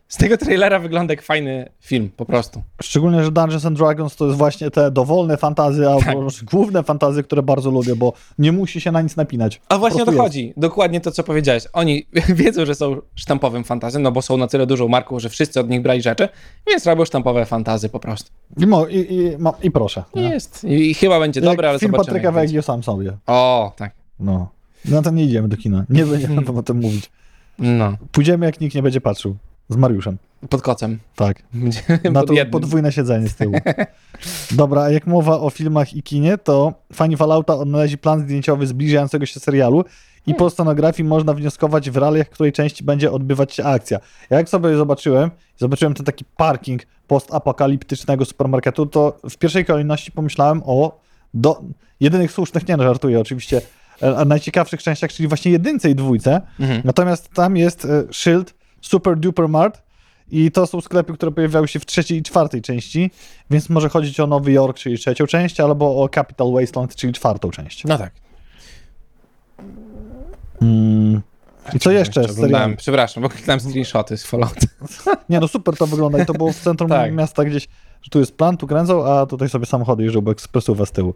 z tego trailera wygląda jak fajny film, po prostu. Szczególnie, że Dungeons and Dragons to jest właśnie te dowolne fantazy, albo może główne fantazy, które bardzo lubię, bo nie musi się na nic napinać. A właśnie o to prostu chodzi, dokładnie to, co powiedziałeś. Oni wiedzą, że są sztampowym fantazem, no bo są na tyle dużą marką, że wszyscy od nich brali rzeczy, więc robią sztampowe fantazy po prostu. I, mo, i, i, ma, i proszę. I? Jest. I chyba będzie dobre, ale film zobaczymy. Patryka jak będzie. Wegi sam sobie. O, tak. No. No to nie idziemy do kina. Nie będziemy o tym mówić. No, Pójdziemy, jak nikt nie będzie patrzył. Z Mariuszem. pod kocem. Tak. Na to jednym. podwójne siedzenie z tyłu. Dobra, a jak mowa o filmach i kinie, to fani Fallouta odnaleźli plan zdjęciowy zbliżającego się serialu i po scenografii można wnioskować w realiach, której części będzie odbywać się akcja. Ja jak sobie zobaczyłem, zobaczyłem ten taki parking postapokaliptycznego supermarketu, to w pierwszej kolejności pomyślałem o do, jedynych słusznych, nie no, żartuję oczywiście, e, a najciekawszych częściach, czyli właśnie jedynce i dwójce. Mhm. Natomiast tam jest e, szyld Super Duper Mart i to są sklepy, które pojawiały się w trzeciej i czwartej części, więc może chodzić o Nowy Jork, czyli trzecią część, albo o Capital Wasteland, czyli czwartą część. No tak. Mm. I co jeszcze? Przepraszam, bo kliknąłem screenshoty z Fallout. Nie no, super to wygląda i to było w centrum Tak. miasta gdzieś, że tu jest plan, tu kręcą, a tutaj sobie samochody jeżdżą, bo ekspresówę z tyłu.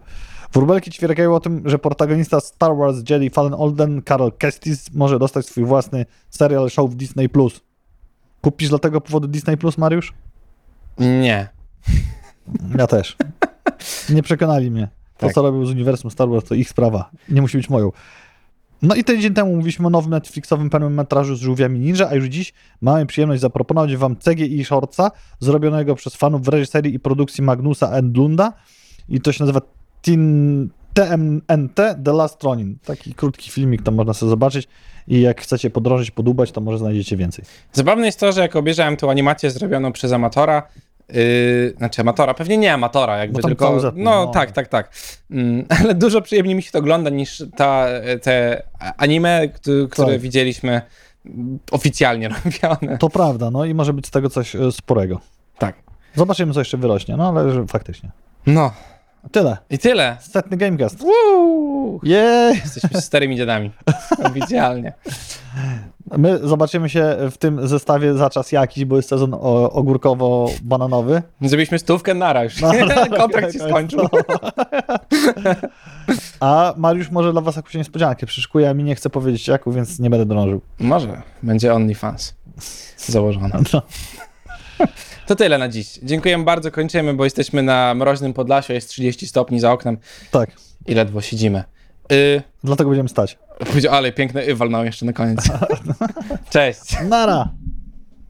Wróbelki ćwierkają o tym, że protagonista Star Wars Jedi Fallen Olden, Carol Kestis, może dostać swój własny serial show w Disney+. Kupisz dla tego powodu Disney Plus, Mariusz? Nie. Ja też. Nie przekonali mnie. To, Tak. co robił z uniwersum Star Wars, to ich sprawa. Nie musi być moją. No i tydzień temu mówiliśmy o nowym Netflixowym pełnometrażu z żółwiami ninja, a już dziś mamy przyjemność zaproponować wam CGI Shortsa, zrobionego przez fanów w reżyserii i produkcji Magnusa Endlunda. I to się nazywa Tin... TMNT The Last Ronin. Taki krótki filmik, tam można sobie zobaczyć. I jak chcecie podrążyć, podubać, to może znajdziecie więcej. Zabawne jest to, że jak obejrzałem tą animację zrobioną przez amatora, yy, znaczy amatora, pewnie nie amatora, jakby tylko. zespół, no, no. tak, tak, tak. Mm, ale dużo przyjemniej mi się to ogląda niż ta, te anime, k- które Tak. widzieliśmy oficjalnie robione. To prawda, no i może być z tego coś e, sporego. Tak. Zobaczymy, co jeszcze wyrośnie, no ale faktycznie. No, Tyle. i tyle. Setny Gamecast. Woo! Jej! Jesteśmy starymi dziadami. Oficjalnie. My zobaczymy się w tym zestawie za czas jakiś, bo jest sezon ogórkowo-bananowy. Zrobiliśmy stówkę nara już. No, tak, Kontrakt się tak, skończył. A Mariusz może dla was jakąś niespodziankę przyszykuje, a mi nie chce powiedzieć jaką, więc nie będę drążył. Może. Będzie OnlyFans założone. No. To tyle na dziś. Dziękujemy bardzo, kończymy, bo jesteśmy na mroźnym Podlasiu, jest 30 stopni za oknem Tak, i ledwo siedzimy. Y, dlatego będziemy stać. powiedział, ale piękne y walnął jeszcze na koniec. Cześć. Nara!